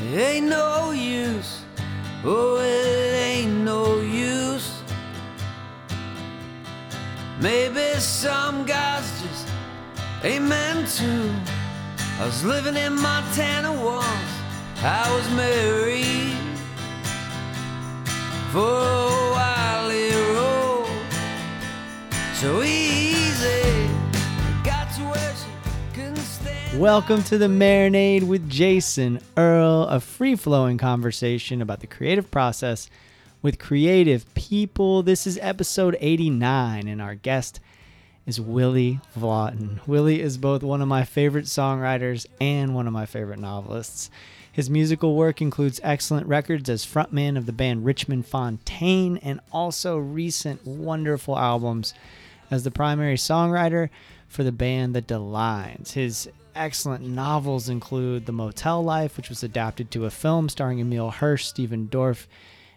Ain't no use. Oh, it ain't no use. Maybe some guys just ain't meant to. I was living in Montana once. I was married for a while. It rolled so easy. Welcome to the Marinade with Jason Earle, a free flowing conversation about the creative process with creative people. This is episode 89, and our guest is Willy Vlautin. Willy is both one of my favorite songwriters and one of my favorite novelists. His musical work includes excellent records as frontman of the band Richmond Fontaine and also recent wonderful albums as the primary songwriter for the band The Delines. His excellent novels include The Motel Life, which was adapted to a film starring Emile Hirsch, Stephen Dorff,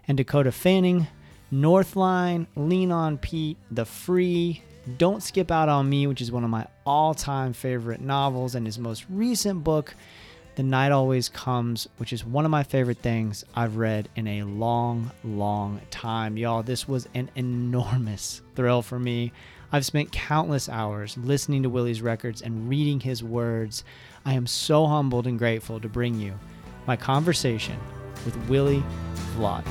and Dakota Fanning, Northline, Lean on Pete, The Free, Don't Skip Out on Me, which is one of my all time favorite novels, and his most recent book, The Night Always Comes, which is one of my favorite things I've read in a long, long time. Y'all, this was an enormous thrill for me. I've spent countless hours listening to Willy's records and reading his words. I am so humbled and grateful to bring you my conversation with Willy Vlautin.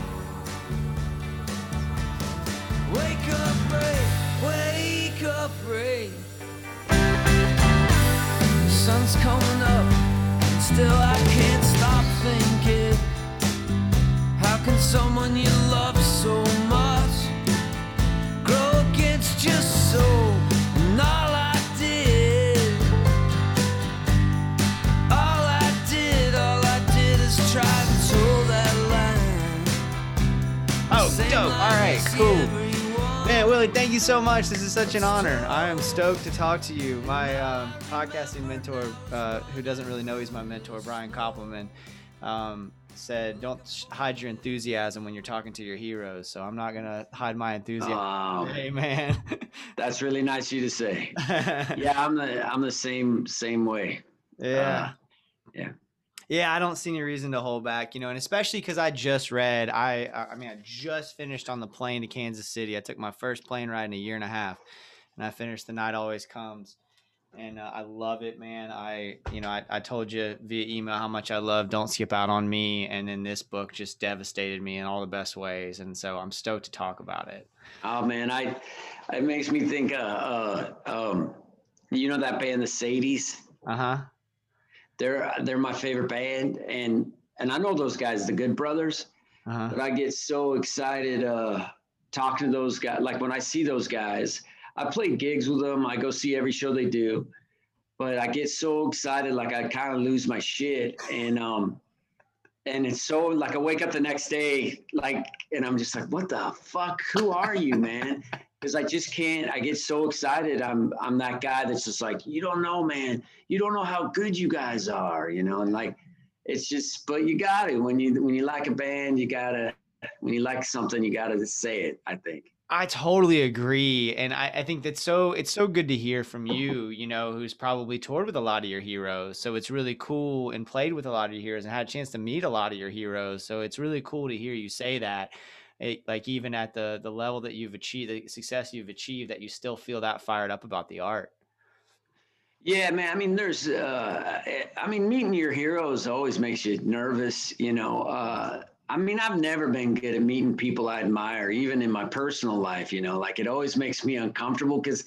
Thank you so much. This is such an honor. I am stoked to talk to you. My um, podcasting mentor, uh, who doesn't really know he's my mentor, Brian Koppelman, um, said, "Don't hide your enthusiasm when you're talking to your heroes." So I'm not gonna hide my enthusiasm. Wow, Hey, man. that's really nice of you to say. Yeah, I'm the I'm the same same way. yeah. yeah. Yeah, I don't see any reason to hold back, you know, and especially because I just read. I, I mean, I just finished on the plane to Kansas City. I took my first plane ride in a year and a half, and I finished "The Night Always Comes," and uh, I love it, man. I, you know, I, I told you via email how much I love "Don't Skip Out on Me," and then this book just devastated me in all the best ways, and so I'm stoked to talk about it. Oh man, I it makes me think. Uh, uh, um, you know that band, the Sadies. Uh huh. They're they're my favorite band, and and I know those guys, the Good Brothers. Uh huh. But I get so excited uh, talking to those guys. Like when I see those guys, I play gigs with them. I go see every show they do, but I get so excited, like I kind of lose my shit, and um, and it's so like I wake up the next day, like, and I'm just like, what the fuck? Who are you, man? Because I just can't. I get so excited. I'm I'm that guy that's just like, you don't know, man. You don't know how good you guys are, you know, and like it's just but you got to when you when you like a band you gotta when you like something you gotta say it i think I totally agree, and I, I think that's so it's so good to hear from you. You know, who's probably toured with a lot of your heroes, so it's really cool and played with a lot of your heroes and had a chance to meet a lot of your heroes. So it's really cool to hear you say that. It, like even at the the level that you've achieved, the success you've achieved, that you still feel that fired up about the art. yeah man i mean there's uh i mean meeting your heroes always makes you nervous you know uh I mean, I've never been good at meeting people I admire, even in my personal life, you know, like it always makes me uncomfortable because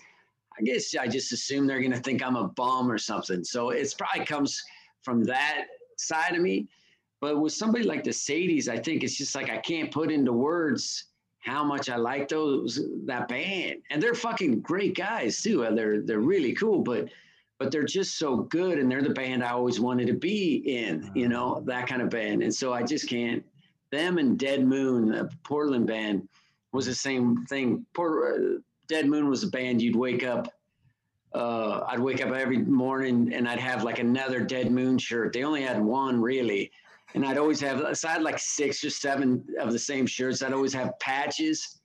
I guess I just assume they're going to think I'm a bum or something. So it's probably comes from that side of me. But with somebody like the Sadies, I think it's just like I can't put into words how much I like those that band, and they're fucking great guys too. They're they're really cool. But but they're just so good and they're the band I always wanted to be in, you know, that kind of band. And so I just can't. Them and Dead Moon, the Portland band, was the same thing. Poor, uh, Dead Moon was a band you'd wake up. Uh, I'd wake up every morning and I'd have like another Dead Moon shirt. They only had one really, and I'd always have. So I had like six or seven of the same shirts. I'd always have patches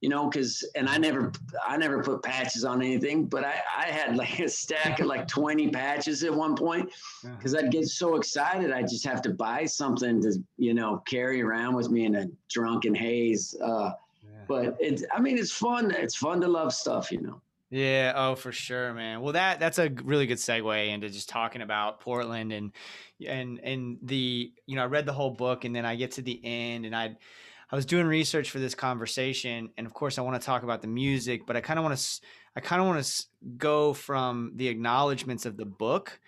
you know, because and I never I never put patches on anything, but I I had like a stack of like 20 patches at one point because I'd get so excited I just have to buy something to you know carry around with me in a drunken haze. Uh, yeah. But it's I mean it's fun. It's fun to love stuff, you know. Yeah, oh for sure, man. Well, that that's a really good segue into just talking about Portland and and and the you know I read the whole book and then I get to the end and I I was doing research for this conversation, and of course, I want to talk about the music, but I kind of want to, I kind of want to go from the acknowledgments of the book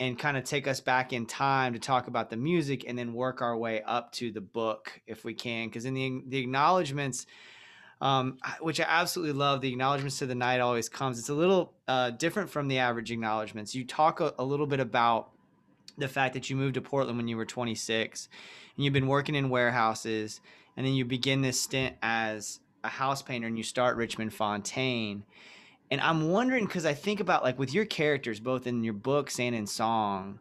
and kind of take us back in time to talk about the music, and then work our way up to the book if we can, because in the the acknowledgments. Um, which I absolutely love. The acknowledgments to the night always comes. It's a little uh, different from the average acknowledgments. You talk a, a little bit about the fact that you moved to Portland when you were 26 and you've been working in warehouses and then you begin this stint as a house painter and you start Richmond Fontaine. And I'm wondering because I think about like with your characters, both in your books and in song,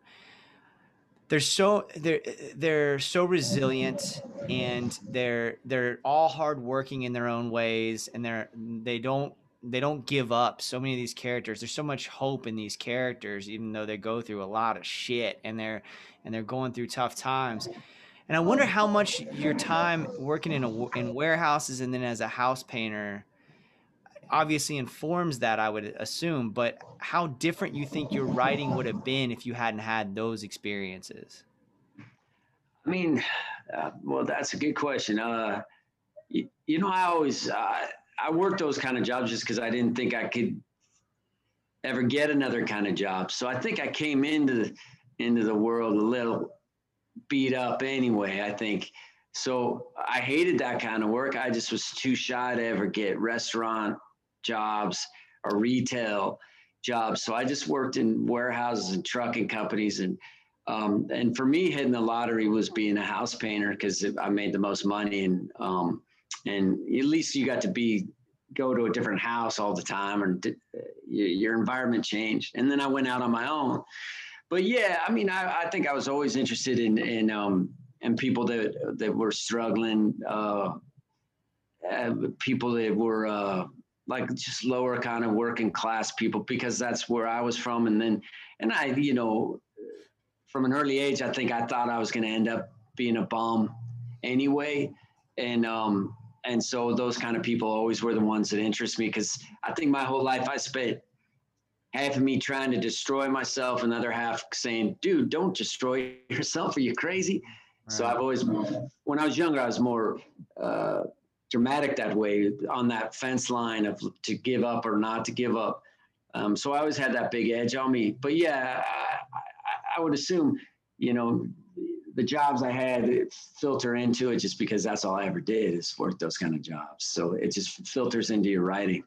they're so they're they're so resilient and they're they're all hardworking in their own ways and they're they don't they don't give up so many of these characters. There's so much hope in these characters even though they go through a lot of shit and they're and they're going through tough times. And I wonder how much your time working in a, in warehouses and then as a house painter obviously informs that I would assume, but how different you think your writing would have been if you hadn't had those experiences? I mean, uh, well, that's a good question. Uh, you, you, know, I always uh, I worked those kind of jobs just because I didn't think I could ever get another kind of job. So I think I came into the, into the world a little beat up anyway, I think. So I hated that kind of work. I just was too shy to ever get restaurant jobs or retail jobs. So I just worked in warehouses and trucking companies. And um, and for me, hitting the lottery was being a house painter because I made the most money and um, and at least you got to be go to a different house all the time and your environment changed. And then I went out on my own but yeah, I mean, I, I think I was always interested in in um people that that were struggling, uh, uh people that were uh, like just lower kind of working class people because that's where I was from, and then and I, you know, from an early age, I think I thought I was going to end up being a bum anyway, and um and so those kind of people always were the ones that interest me because I think my whole life I spent half of me trying to destroy myself, and the half saying, "Dude, don't destroy yourself. Are you crazy?" Right. So I've always, when I was younger, I was more uh, dramatic that way on that fence line of to give up or not to give up. Um, so I always had that big edge on me. But yeah, I, I, I would assume, you know, the jobs I had filter into it just because that's all I ever did is work those kind of jobs. So it just filters into your writing.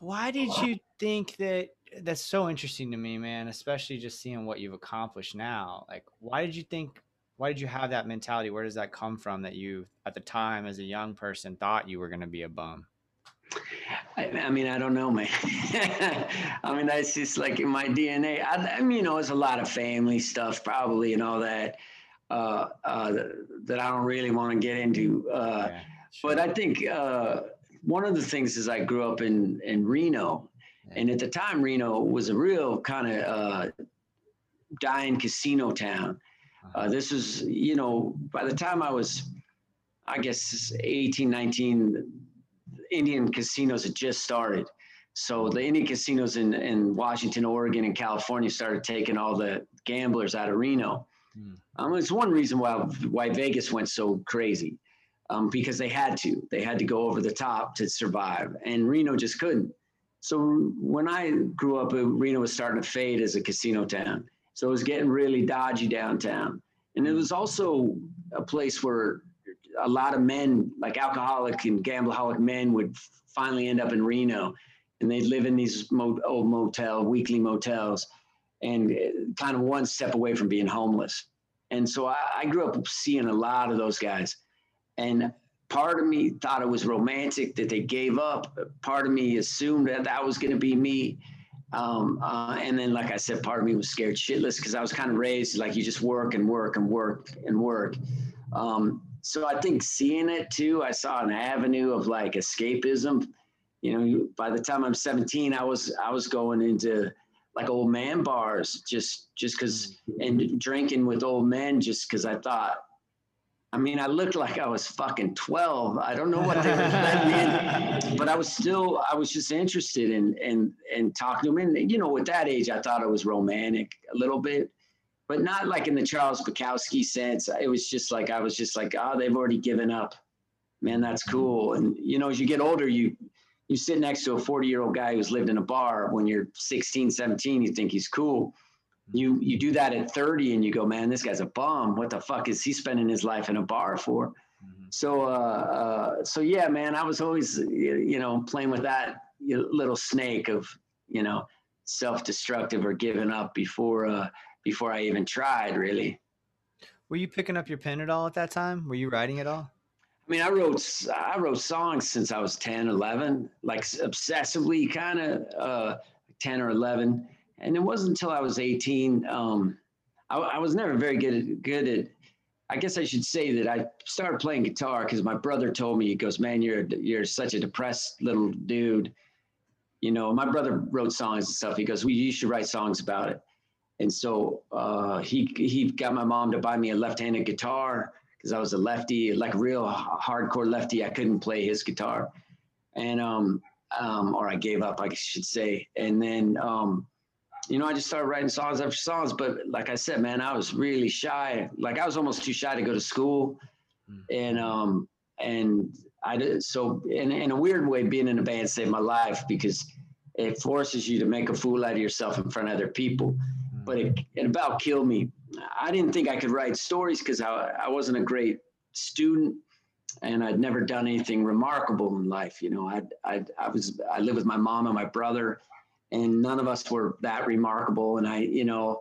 Why did you think that that's so interesting to me, man, especially just seeing what you've accomplished now. Like, why did you think, why did you have that mentality? Where does that come from that you, at the time, as a young person, thought you were going to be a bum? I, I, mean, I don't know, man. I mean, that's just like in my DNA. I, I, mean, you know, it's a lot of family stuff, probably, and all that, uh, uh, that I don't really want to get into. Uh, yeah, sure. But I think uh, one of the things is I grew up in in Reno, and at the time, Reno was a real kind of uh, dying casino town. Uh, this was, you know, by the time I was, I guess, 18, 19, Indian casinos had just started. So the Indian casinos in, in Washington, Oregon, and California started taking all the gamblers out of Reno. Hmm. Um, it's one reason why why Vegas went so crazy, um, because they had to. They had to go over the top to survive, and Reno just couldn't. So when I grew up, Reno was starting to fade as a casino town. So it was getting really dodgy downtown. And it was also a place where a lot of men, like alcoholic and gambleaholic men, would finally end up in Reno. And they'd live in these old motel, weekly motels. and uh, kind of one step away from being homeless. And so I, I grew up seeing a lot of those guys. And part of me thought it was romantic that they gave up. Part of me assumed that that was going to be me. Um, uh, and then, like I said, part of me was scared shitless because I was kind of raised like you just work and work and work and work. Um, so I think seeing it too, I saw an avenue of like escapism. You know, by the time I'm 17, I was I was going into like old man bars just just because and drinking with old men just because I thought I mean, I looked like I was fucking 12. I don't know what they were letting in, but I was still, I was just interested in, in, in talking to them. And, you know, at that age, I thought it was romantic a little bit, but not like in the Charles Bukowski sense. It was just like, I was just like, oh, they've already given up. Man, that's cool. And, you know, as you get older, you, you sit next to a 40 year old guy who's lived in a bar when you're 16, 17, you think he's cool you you do that at 30 and you go man this guy's a bum. What the fuck is he spending his life in a bar for? Mm-hmm. so uh, uh, so yeah man i was always you know playing with that little snake of you know self-destructive or giving up before uh before i even tried really. Were you picking up your pen at all at that time? Were you writing at all? I mean, I wrote I wrote songs since I was 10, 11, like obsessively, kind of uh, 10 or 11 and it wasn't until I was 18. Um, I, I, was never very good at, good at. I guess I should say that I started playing guitar because my brother told me he goes, "Man, you're you're such a depressed little dude." You know, my brother wrote songs and stuff. He goes, "We well, you should write songs about it." And so uh, he he got my mom to buy me a left-handed guitar because I was a lefty, like real hardcore lefty. I couldn't play his guitar, and um, um, or I gave up, I should say. And then um, you know, I just started writing songs after songs. But like I said, man, I was really shy. Like I was almost too shy to go to school, mm. and um, and I did so in in a weird way, being in a band saved my life because it forces you to make a fool out of yourself in front of other people. Mm. But it, it about killed me. I didn't think I could write stories because I, I wasn't a great student and I'd never done anything remarkable in life. You know, I I I was I lived with my mom and my brother and none of us were that remarkable. And I, you know,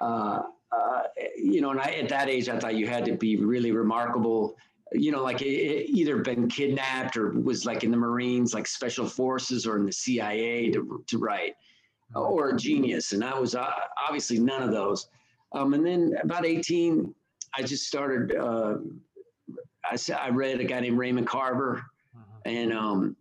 uh, uh, you know, and I at that age I thought you had to be really remarkable. You know, like either been kidnapped or was like in the Marines, like special forces, or in the CIA to to write, or a genius. And I was uh, obviously none of those. Um, and then about 18, I just started. Uh, I I read a guy named Raymond Carver, uh-huh. and um,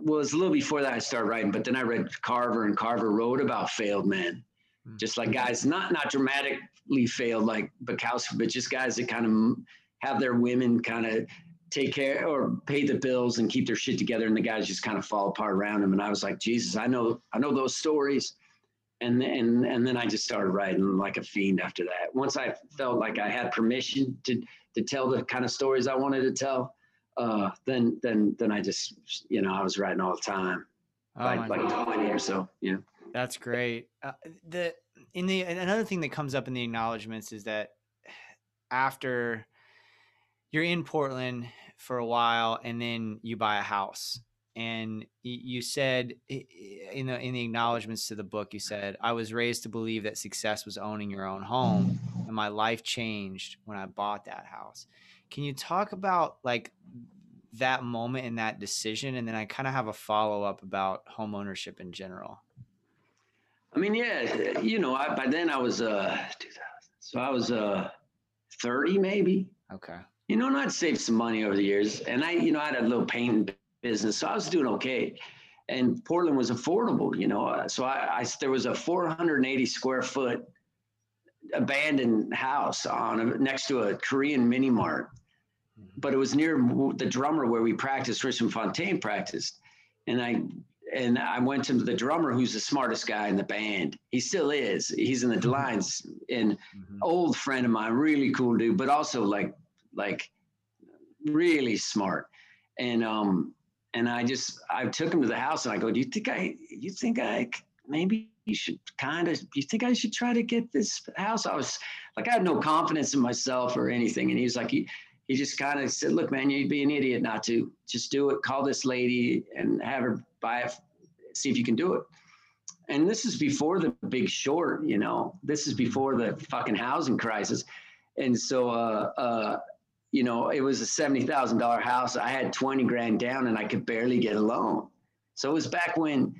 well, it's a little before that I started writing, but then I read Carver, and Carver wrote about failed men, mm-hmm. just like guys not not dramatically failed like Bukowski, but just guys that kind of have their women kind of take care or pay the bills and keep their shit together, and the guys just kind of fall apart around them. And I was like, Jesus, I know I know those stories. And then and then I just started writing like a fiend after that. Once I felt like I had permission to to tell the kind of stories I wanted to tell, uh, then then then I just you know I was writing all the time, oh like like twenty or so. Yeah, that's great. Uh, the in the another thing that comes up in the acknowledgments is that after you're in Portland for a while and then you buy a house and you said in the in the acknowledgments to the book you said I was raised to believe that success was owning your own home and my life changed when I bought that house. Can you talk about like that moment and that decision? And then I kind of have a follow up about home ownership in general. I mean, yeah, you know, I, by then I was, uh, 2000, so I was, uh, 30 maybe. Okay. You know, and I'd saved some money over the years and I, you know, I had a little painting business, so I was doing okay. And Portland was affordable, you know, uh, so I, I there was a 480 square foot abandoned house on a, next to a Korean mini mart but it was near the drummer where we practiced. Richmond Fontaine practiced, and I and I went to the drummer, who's the smartest guy in the band. He still is. He's in the mm-hmm. lines, and mm-hmm. old friend of mine, really cool dude, but also like like really smart. And um and I just I took him to the house, and I go, "Do you think I? You think I maybe you should kind of? You think I should try to get this house?" I was like, I had no confidence in myself or anything, and he was like, he, he just kind of said, "Look, man, you'd be an idiot not to. Just do it. Call this lady and have her buy it. See if you can do it." and this is before the big short, you know, this is before the fucking housing crisis. And so, uh, uh, you know, it was a $70,000 house. I had 20 grand down and I could barely get a loan. So it was back when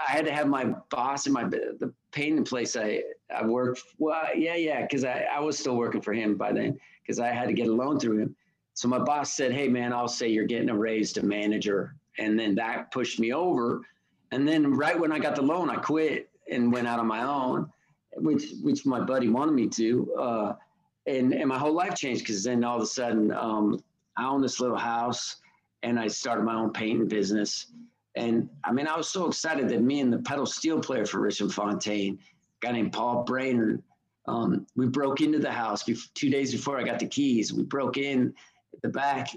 I had to have my boss in my, the painting place I, I worked. Well, yeah, yeah. Cause I, I was still working for him by then cause I had to get a loan through him. So my boss said, Hey man, I'll say you're getting a raise to manager. And then that pushed me over and then right when I got the loan, I quit and went out on my own, which which my buddy wanted me to. Uh, and and my whole life changed because then all of a sudden um, I own this little house and I started my own painting business. And I mean, I was so excited that me and the pedal steel player for Richmond Fontaine, guy named Paul Brainard, um, we broke into the house two days before I got the keys. We broke in the back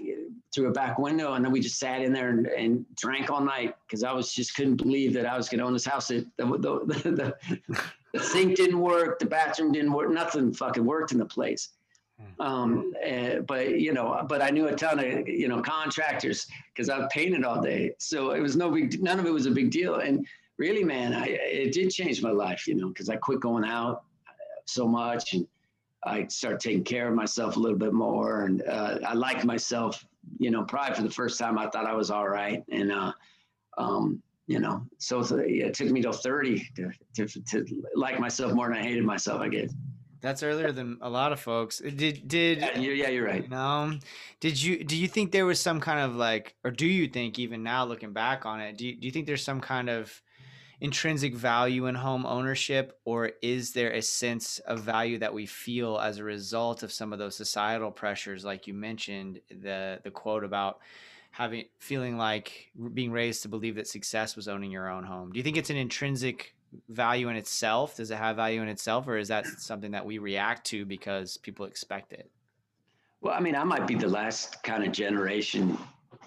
through a back window, and then we just sat in there and, and drank all night because I was just couldn't believe that I was going to own this house. It, the, the, the, the, sink didn't work, the bathroom didn't work, nothing fucking worked in the place. Hmm. Um, uh, but you know, but I knew a ton of you know contractors because I painted all day, so it was no big. None of it was a big deal, and really, man, I, it did change my life, you know, because I quit going out so much and I started taking care of myself a little bit more, and uh, I liked myself. You know, probably for the first time, I thought I was all right, and uh, um, you know, so it took me till thirty to, to, to like myself more than I hated myself. I guess. That's earlier than a lot of folks. Did did yeah, yeah you're right. You know, did you do you think there was some kind of like, or do you think even now looking back on it, do you, do you think there's some kind of intrinsic value in home ownership or is there a sense of value that we feel as a result of some of those societal pressures like you mentioned the the quote about having feeling like being raised to believe that success was owning your own home do you think it's an intrinsic value in itself does it have value in itself or is that something that we react to because people expect it well i mean i might be the last kind of generation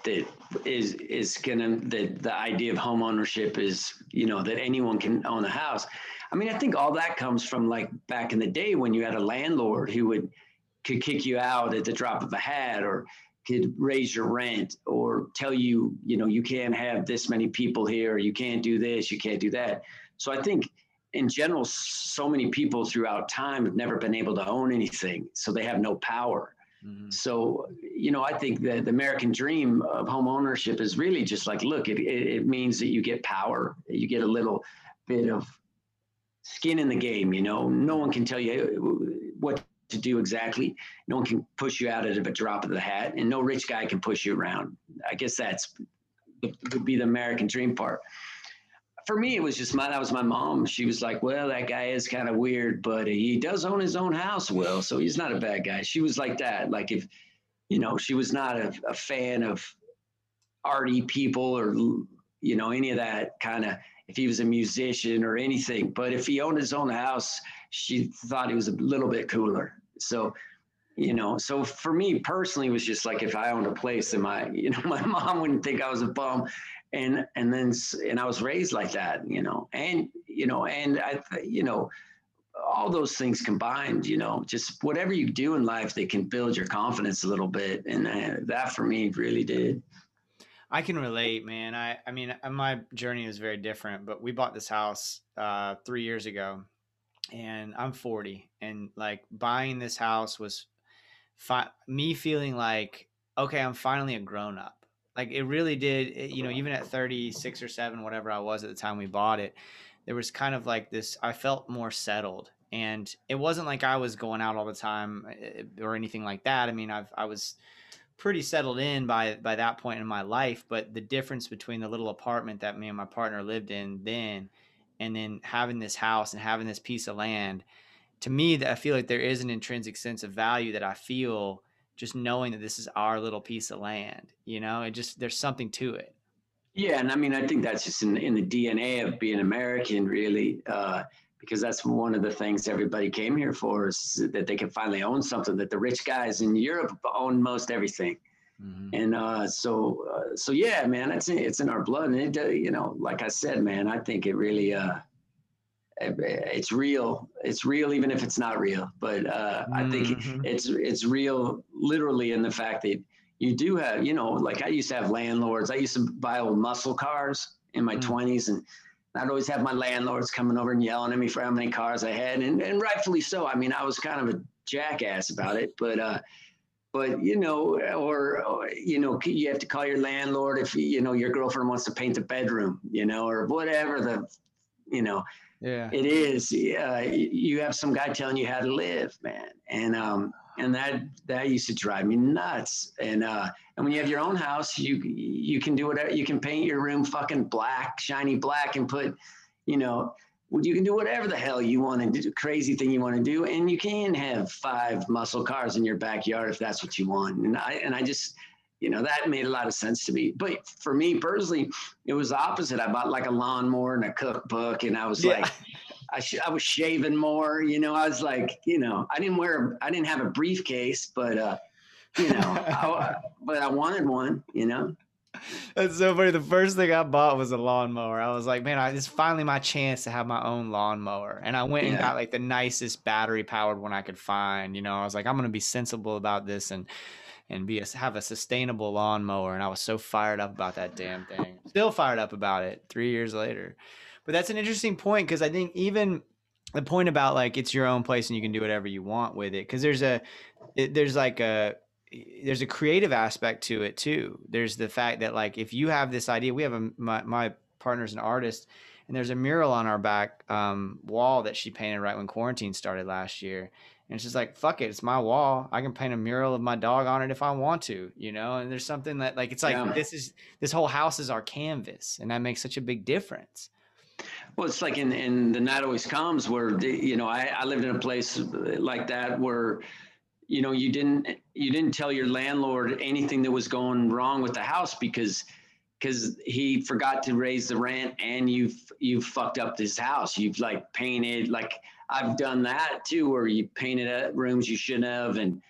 that is is gonna that the idea of home ownership is you know that anyone can own a house. I mean, I think all that comes from like back in the day when you had a landlord who would could kick you out at the drop of a hat or could raise your rent or tell you, you know, you can't have this many people here, you can't do this, you can't do that. So I think in general, so many people throughout time have never been able to own anything, so they have no power. Mm-hmm. So, you know, I think that the American dream of home ownership is really just like, look, it, it means that you get power, you get a little bit of skin in the game. You know, no one can tell you what to do exactly. No one can push you out at a drop of the hat, and no rich guy can push you around. I guess that's would be the American dream part for me, it was just my, that was my mom. She was like, well, that guy is kind of weird, but he does own his own house, Will. So he's not a bad guy. She was like that. Like if, you know, she was not a, a fan of arty people or, you know, any of that kind of, if he was a musician or anything, but if he owned his own house, she thought he was a little bit cooler. So, you know, so for me personally, it was just like if I owned a place, and my, you know, my mom wouldn't think I was a bum and and then and I was raised like that, you know, and you know, and I, you know, all those things combined, you know, just whatever you do in life, they can build your confidence a little bit, and uh, that for me really did. I can relate, man. I I mean, uh, my journey is very different, but we bought this house uh, three years ago, and I'm 40, and like buying this house was fi- me feeling like okay, I'm finally a grown up like it really did, it, you know, even at 36 or 7 whatever I was at the time we bought it, there was kind of like this I felt more settled and it wasn't like I was going out all the time eh, or anything like that. I mean, I've I was pretty settled in by by that point in my life, but the difference between the little apartment that me and my partner lived in then and then having this house and having this piece of land to me that I feel like there is an intrinsic sense of value that I feel just knowing that this is our little piece of land you know it just there's something to it yeah and i mean i think that's just in, in the dna of being american really uh, because that's one of the things everybody came here for is that they can finally own something that the rich guys in europe own most everything mm-hmm. and uh, so uh, so yeah man it's it's in our blood and it you know like i said man i think it really uh, it's real. It's real, even if it's not real. But uh, mm-hmm. I think mm-hmm. it's it's real, literally, in the fact that you do have, you know, like I used to have landlords. I used to buy old muscle cars in my mm-hmm. 20s, and I'd always have my landlords coming over and yelling at me for how many cars I had, and, and rightfully so. I mean, I was kind of a jackass about it, but uh, but you know, or, or, you know, you have to call your landlord if you know your girlfriend wants to paint the bedroom, you know, or whatever the, you know, Yeah. it is. Uh, you have some guy telling you how to live, man, and um, and that that used to drive me nuts. And uh, and when you have your own house, you you can do whatever. You can paint your room fucking black, shiny black, and put, you know, you can do whatever the hell you want to do, crazy thing you want to do, and you can have five muscle cars in your backyard if that's what you want. And I and I just. You know that made a lot of sense to me, but for me personally, it was opposite. I bought like a lawnmower and a cookbook, and I was Yeah. like, I, sh- I was shaving more, you know, I was like, you know, I didn't wear, I didn't have a briefcase, but, uh, you know, I, but I wanted one, you know? That's so funny. The first thing I bought was a lawnmower. I was like, man, I, this is finally my chance to have my own lawnmower. And I went and got like the nicest battery powered one I could find. You know, I was like, I'm gonna be sensible about this and and be a, have a sustainable lawnmower. And I was so fired up about that damn thing. Still fired up about it three years later. But that's an interesting point because I think even the point about like it's your own place and you can do whatever you want with it because there's a it, there's like a there's a creative aspect to it too. There's the fact that like if you have this idea, we have a my, my partner's an artist, and there's a mural on our back um, wall that she painted right when quarantine started last year. And she's like fuck it, it's my wall. I can paint a mural of my dog on it if I want to, you know. And there's something that like it's like Yeah. this is this whole house is our canvas, and that makes such a big difference. Well, it's like in, in the night always comes where, the, you know, I, I lived in a place like that where, you know, you didn't, you didn't tell your landlord anything that was going wrong with the house because, because he forgot to raise the rent and you've, you've fucked up this house. You've like painted, like I've done that too, where you painted uh, rooms you shouldn't have and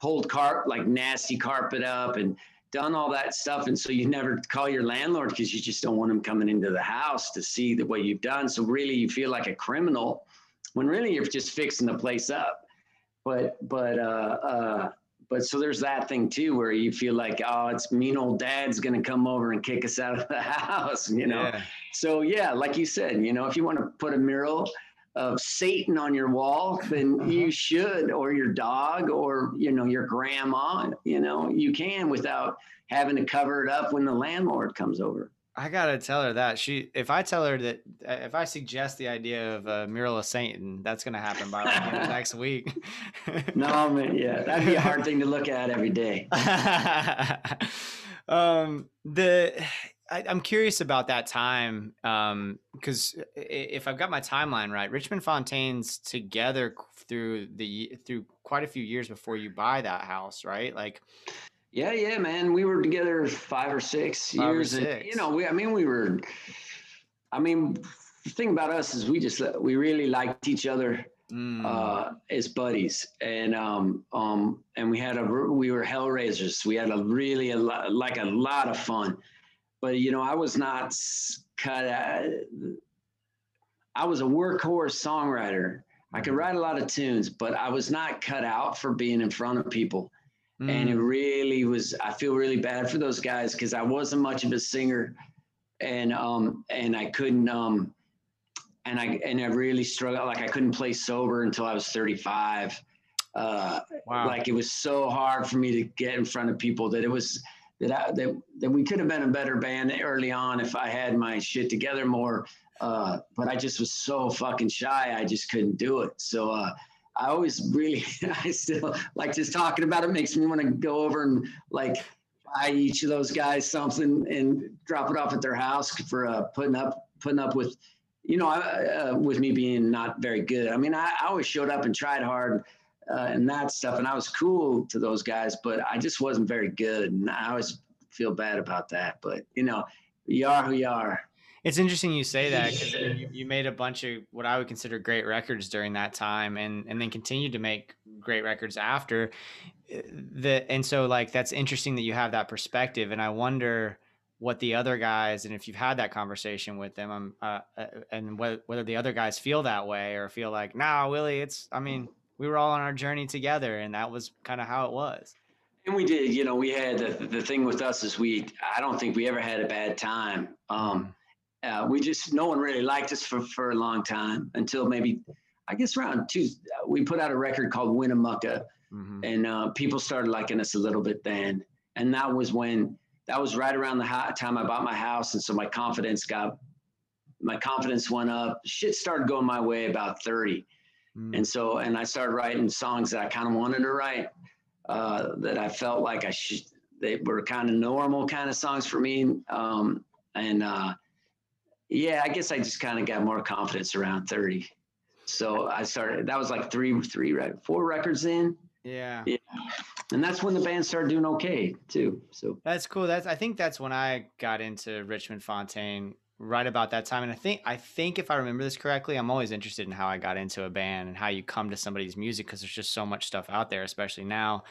pulled carp, like nasty carpet up and done all that stuff. And so you never call your landlord because you just don't want him coming into the house to see the what you've done. So really you feel like a criminal when really you're just fixing the place up. But, but, uh, uh, but so there's that thing too, where you feel like, oh, it's mean old dad's going to come over and kick us out of the house, you know? Yeah. So yeah, like you said, you know, if you want to put a mural of Satan on your wall, then Uh-huh. you should, or your dog, or you know, your grandma. You know, you can without having to cover it up when the landlord comes over. I gotta tell her that she. If I tell her that, uh, if I suggest the idea of a mural of Satan, that's gonna happen by like, next week. No, man, yeah, that'd be a hard thing to look at every day. um, the I, I'm curious about that time because if I've got my timeline right, Richmond Fontaine's together through the through quite a few years before you buy that house, right? Like, Yeah, yeah, man. We were together five or six Five or years. and, you know, we, I mean, we were, I mean, the thing about us is we just, we really liked each other mm, uh, as buddies. And, um, um, and we had a, we were Hellraisers. We had a really, a lot, like a lot of fun. But, you know, I was not cut out. I was a workhorse songwriter. I could write a lot of tunes, but I was not cut out for being in front of people and it mm, really was i feel really bad for those guys because i wasn't much of a singer and um and i couldn't um and i and i really struggled like i couldn't play sober until i was 35 uh wow. like it was so hard for me to get in front of people that it was that I, that that we could have been a better band early on if I had my shit together more. Uh, but I just was so fucking shy. I just couldn't do it. So uh, I always really, I still like just talking about it makes me want to go over and like buy each of those guys something and drop it off at their house for uh, putting up putting up with, you know, uh, with me being not very good. I mean, I, I always showed up and tried hard uh, and that stuff. And I was cool to those guys, but I just wasn't very good. And I always feel bad about that. But you know, you are who you are. It's interesting you say that because you, you made a bunch of what I would consider great records during that time, and and then continued to make great records after. Uh, The and so like that's interesting that you have that perspective, and I wonder what the other guys and if you've had that conversation with them, um, uh, uh, and whether whether the other guys feel that way or feel like, nah, Willy, it's I mean we were all on our journey together, and that was kind of how it was. And we did, you know, we had the, the thing with us is we, I don't think we ever had a bad time. Um, uh, we just no one really liked us for for a long time until maybe I guess around two. We put out a record called Winnemucca, Mhm. and uh, people started liking us a little bit then. And that was when that was right around the time I bought my house, and so my confidence got my confidence went up. Shit started going my way about thirty. Mm. And so, and I started writing songs that I kind of wanted to write, uh, that I felt like I should, they were kind of normal kind of songs for me. Um, and uh, yeah, I guess I just kind of got more confidence around 30. So I started, that was like three, three, right, four records in. Yeah. yeah. And that's when the band started doing okay too. So That's cool. That's I think that's when I got into Richmond Fontaine right about that time. And I think I think if I remember this correctly, I'm always interested in how I got into a band and how you come to somebody's music because there's just so much stuff out there, especially now.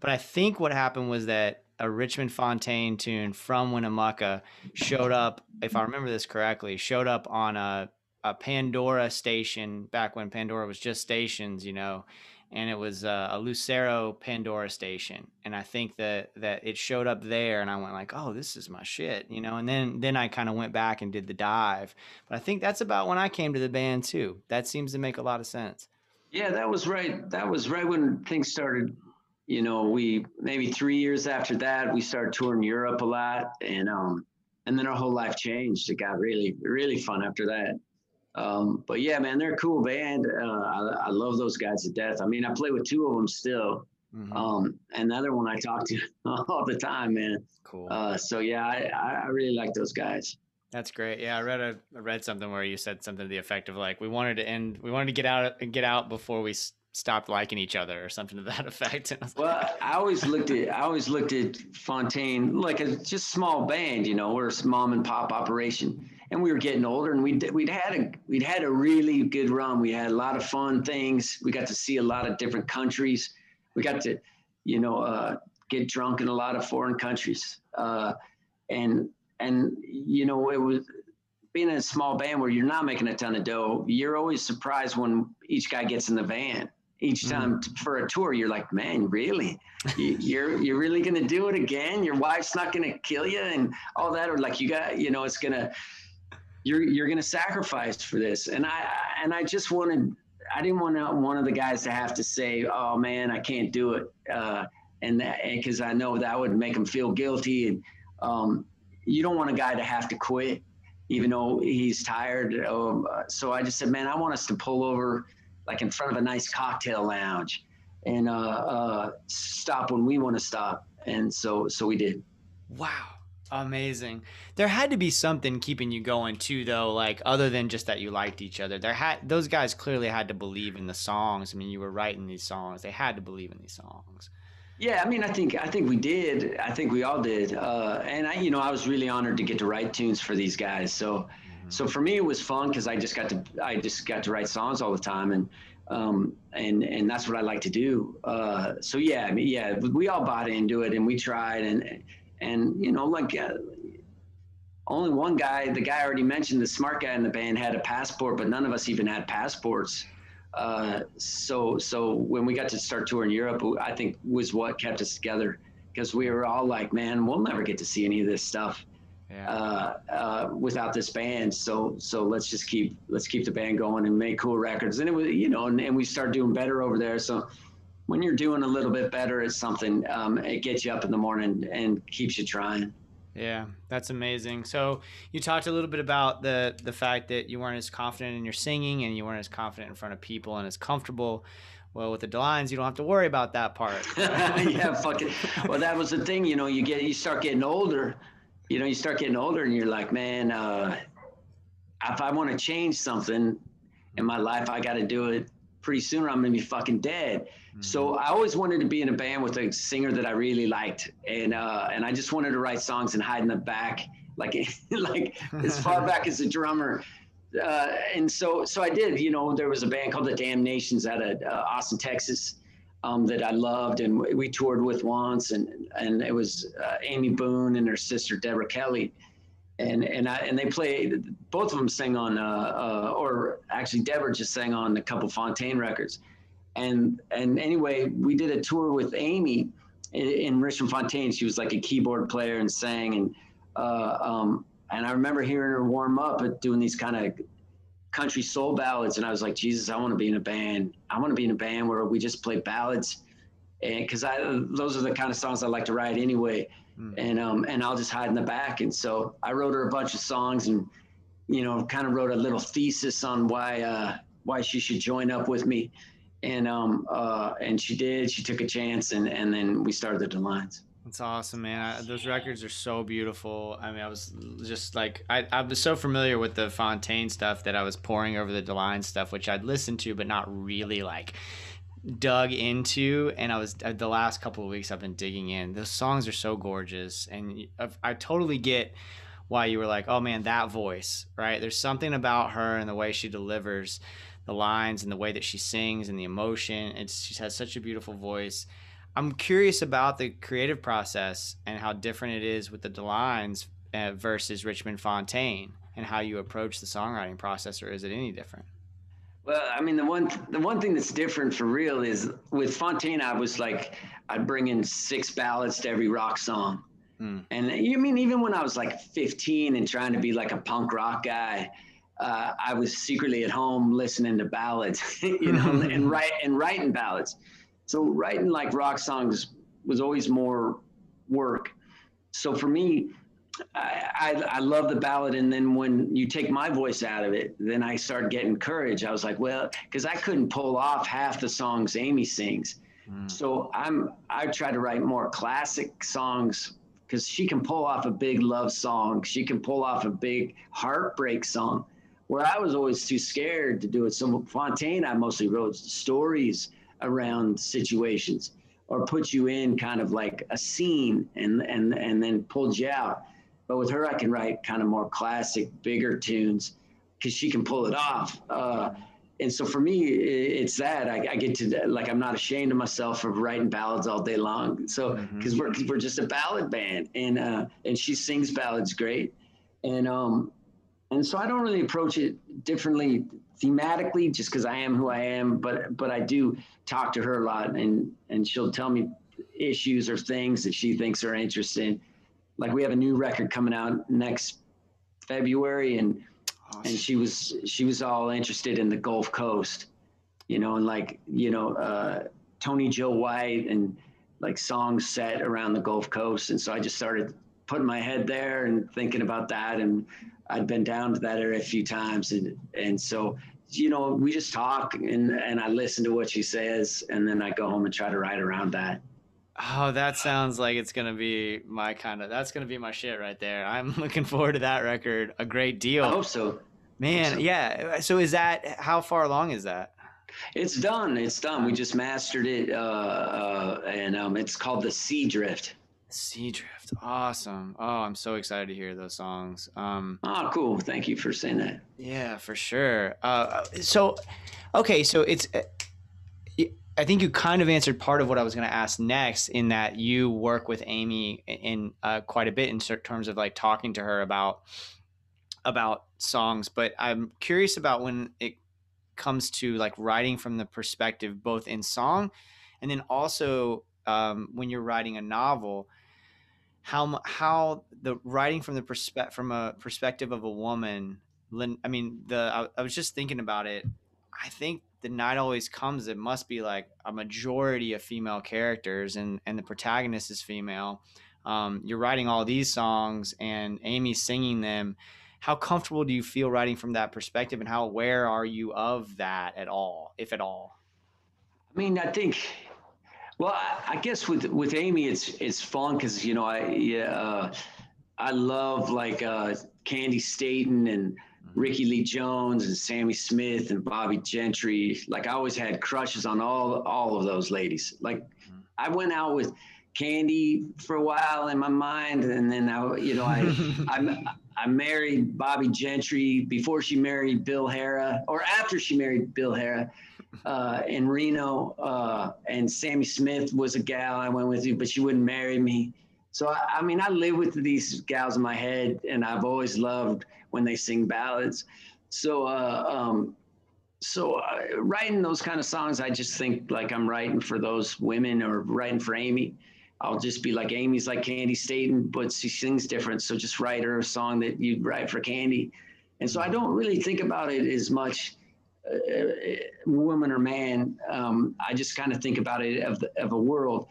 But I think what happened was that a Richmond Fontaine tune from Winnemucca showed up, if I remember this correctly, showed up on a a Pandora station back when Pandora was just stations, you know, and it was uh, a Lucero Pandora station, and I think that that it showed up there, and I went like, "Oh, this is my shit," you know. And then then I kind of went back and did the dive, but I think that's about when I came to the band too. That seems to make a lot of sense. yeah, that was right. That was right when things started. You know, we maybe three years after that, we started touring Europe a lot, and um, and then our whole life changed. It got really, really fun after that. Um, but yeah, man, they're a cool band. Uh, I, I love those guys to death. I mean, I play with two of them still, Mhm. um, and the other one I talk to all the time, man. cool. Uh, so yeah, I, I really like those guys. That's great. Yeah, I read a I read something where you said something to the effect of like we wanted to end, we wanted to get out and get out before we stopped liking each other or something to that effect. And I was like, Well, I always looked at I always looked at Fontaine like a just small band, you know, we're a mom and pop operation, and we were getting older, and we'd we'd had a we'd had a really good run. We had a lot of fun things. We got to see a lot of different countries. We got to, you know, uh, get drunk in a lot of foreign countries, uh, and and you know it was being in a small band where you're not making a ton of dough. You're always surprised when each guy gets in the van each Mhm. time t- for a tour you're like man really You- you're you're really gonna do it again your wife's not gonna kill you and all that or like you got you know it's gonna you're you're gonna sacrifice for this and i and i just wanted i didn't want one of the guys to have to say oh man i can't do it uh and that because i know that would make him feel guilty and um you don't want a guy to have to quit even though he's tired um, so i just said man i want us to pull over like in front of a nice cocktail lounge and uh, uh, stop when we want to stop. And so, so we did. Wow. Amazing. There had to be something keeping you going too, though. Like other than just that you liked each other, there had those guys clearly had to believe in the songs. I mean, you were writing these songs; they had to believe in these songs. Yeah, I mean, I think I think we did. I think we all did. Uh, and I, you know, I was really honored to get to write tunes for these guys. So, so for me, it was fun because I just got to I just got to write songs all the time, and um, and and that's what I like to do. Uh, so yeah, I mean, yeah, we all bought into it, and we tried, and and you know, like. Uh, only one guy, the guy I already mentioned, the smart guy in the band, had a passport, but none of us even had passports. Uh, so, so when we got to start touring Europe, I think was what kept us together because we were all like, man, we'll never get to see any of this stuff Yeah. uh, uh, without this band. So, so let's just keep let's keep the band going and make cool records. And it was, you know, and, and we start doing better over there. So when you're doing a little bit better at something, um, it gets you up in the morning and keeps you trying. Yeah, that's amazing. So you talked a little bit about the the fact that you weren't as confident in your singing and you weren't as confident in front of people and as comfortable. Well, with the Delines, you don't have to worry about that part. yeah, fucking. Well, that was the thing, you know. You get, you start getting older. You know, you start getting older, and you're like, man, uh, if I want to change something in my life, I got to do it pretty soon, I'm gonna be fucking dead. So I always wanted to be in a band with a singer that I really liked, and uh, and I just wanted to write songs and hide in the back, like like as far back as a drummer. Uh, and so so I did. You know, there was a band called the Damnations out of uh, Austin, Texas, um, that I loved, and we- we toured with once, and and it was uh, Amy Boone and her sister Deborah Kelly. And and I and they played both of them sang on uh, uh, or actually Deborah just sang on a couple Fontaine records, and and anyway we did a tour with Amy in, in Richmond Fontaine. She was like a keyboard player and sang and uh, um, and I remember hearing her warm up at doing these kind of country soul ballads, and I was like, Jesus, I want to be in a band. I want to be in a band where we just play ballads, and because I those are the kind of songs I like to write anyway, mm. and um and I'll just hide in the back. And so I wrote her a bunch of songs, and you know, kind of wrote a little thesis on why uh, why she should join up with me, and um uh and she did. She took a chance, and and then we started the Delines. That's awesome, man. I, those records are so beautiful. I mean, I was just like, I, I was so familiar with the Fontaine stuff that I was pouring over the Deline stuff, which I'd listened to, but not really like dug into. And I was, the last couple of weeks, I've been digging in. Those songs are so gorgeous. And I, totally get why you were like, oh man, that voice, right? There's something about her and the way she delivers the lines and the way that she sings and the emotion. It's, she has such a beautiful voice I'm curious about the creative process and how different it is with the Delines uh, versus Richmond Fontaine, and how you approach the songwriting process, or is it any different? Well, I mean, the one the one thing that's different for real is with Fontaine, I was like, I'd bring in six ballads to every rock song, mm. and you mean even when I was like 15 and trying to be like a punk rock guy. Uh, I was secretly at home listening to ballads, you know, and write and writing ballads. So writing like rock songs was always more work. So for me, I, I, I, love the ballad. And then when you take my voice out of it, then I start getting courage. I was like, well, because I couldn't pull off half the songs Amy sings. Mm. So I'm I try to write more classic songs because she can pull off a big love song. She can pull off a big heartbreak song. Where I was always too scared to do it. So Fontaine, I mostly wrote stories around situations or put you in kind of like a scene and and and then pulled you out. But with her, I can write kind of more classic, bigger tunes because she can pull it off. Uh, and so for me, it's that I, I, get to like I'm not ashamed of myself for writing ballads all day long. So because mm-hmm. we're we're just a ballad band, and uh, and she sings ballads great, and um, and so I don't really approach it differently thematically just because I am who I am, but but I do talk to her a lot and and she'll tell me issues or things that she thinks are interesting. Like we have a new record coming out next February and awesome. and she was she was all interested in the Gulf Coast, you know, and like, you know, uh, Tony Joe White and like songs set around the Gulf Coast. And so I just started putting my head there and thinking about that and I'd been down to that area a few times and and so you know, we just talk and, and I listen to what she says and then I go home and try to write around that. Oh, that sounds like it's gonna be my kind of. That's gonna be my shit right there. I'm looking forward to that record a great deal. I hope so. Man, hope so. yeah. So is that how far along is that? It's done. It's done. We just mastered it, uh, uh, and um, it's called the Sea Drift. Sea Drift, awesome! Oh, I'm so excited to hear those songs. Um, oh, cool! Thank you for saying that. Yeah, for sure. Uh, so, okay, so it's. I think you kind of answered part of what I was going to ask next, in that you work with Amy in uh, quite a bit in terms of like talking to her about about songs. But I'm curious about when it comes to like writing from the perspective both in song, and then also um, when you're writing a novel how how the writing from the perspective from a perspective of a woman i mean the I, I, was just thinking about it i think the night always comes it must be like a majority of female characters and and the protagonist is female. Um, you're writing all these songs and amy's singing them. How comfortable do you feel writing from that perspective and how aware are you of that at all if at all? I mean i think well, I, guess with with Amy, it's it's fun because you know I yeah uh, I love like uh, Candi Staton and mm-hmm. Lee Jones and Sammi Smith and Bobbie Gentry. Like I always had crushes on all all of those ladies. Like. I went out with Candi for a while in my mind, and then I you know I I I married Bobbie Gentry before she married Bill Harrah or after she married Bill Harrah uh, in Reno, uh, and Sammi Smith was a gal I went with, but she wouldn't marry me. So I, I, mean, I live with these gals in my head, and I've always loved when they sing ballads. So, uh, um, so uh, writing those kind of songs, I just think like I'm writing for those women or writing for Amy. I'll just be like Amy's like Candi Staton, but she sings different. So just write her a song that you'd write for Candi. And so I don't really think about it as much uh, woman or man. Um, I just kind of think about it of, the, of a world.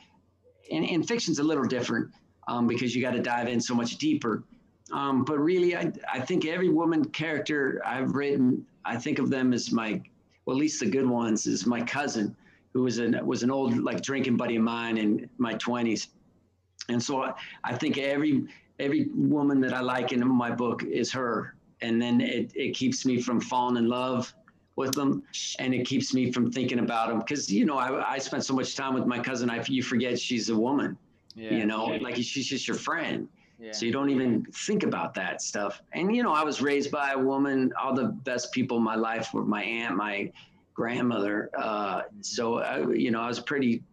And, and fiction's a little different um, because you got to dive in so much deeper. Um, but really, I, I think every woman character I've written, I think of them as my, well, at least the good ones, is my cousin who was an was an old like drinking buddy of mine in my 20s and so I, I think every every woman that i like in my book is her. And then it, it keeps me from falling in love with them and it keeps me from thinking about them because you know I, I spent so much time with my cousin I, you forget she's a woman yeah. you know like she's just your friend yeah. so you don't even think about that stuff and you know i was raised by a woman all the best people in my life were my aunt my grandmother. Uh, so, I, you know, I was pretty,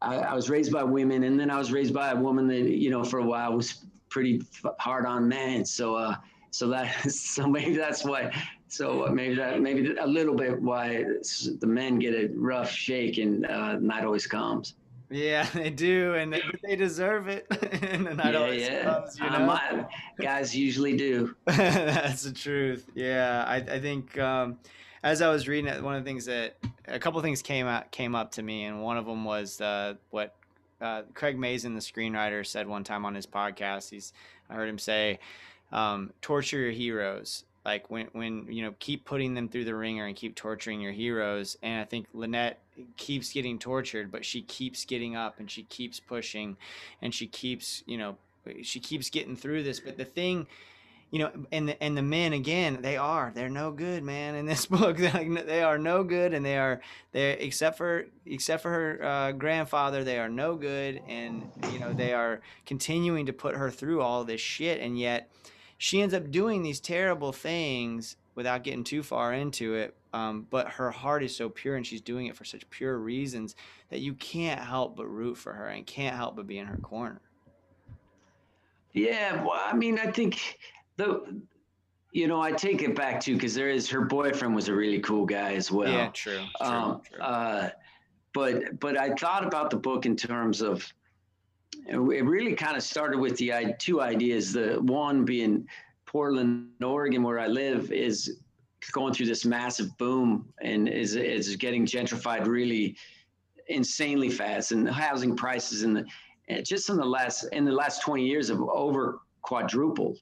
I, I, was raised by women and then I was raised by a woman that, you know, for a while was pretty hard on men. So, uh, so that, so maybe that's why, so maybe that, maybe a little bit why the men get a rough shake and uh, night always comes. Yeah, they do, and they, they deserve it. and the night yeah, always yeah. comes, you know? Guys usually do. That's the truth. Yeah, I, I think um, as I was reading it, one of the things that a couple of things came out came up to me, and one of them was uh, what uh, Craig Mazin, the screenwriter, said one time on his podcast. He's I heard him say, um, "Torture your heroes." Like when when you know keep putting them through the ringer and keep torturing your heroes. And I think Lynette keeps getting tortured, but she keeps getting up and she keeps pushing, and she keeps you know she keeps getting through this. But the thing you know, and the, and the men again, they are they're no good, man. In this book, they are no good, and they are they except for except for her uh, grandfather, they are no good, and you know they are continuing to put her through all this shit, and yet she ends up doing these terrible things without getting too far into it. Um, but her heart is so pure, and she's doing it for such pure reasons that you can't help but root for her and can't help but be in her corner. Yeah, well, I mean, I think the you know, I take it back too because there is her boyfriend was a really cool guy as well. Yeah, true. true, um, true. Uh, but but I thought about the book in terms of it really kind of started with the two ideas. The one being Portland, Oregon, where I live, is going through this massive boom and is is getting gentrified really insanely fast, and housing prices in the just in the last in the last twenty years have over quadrupled.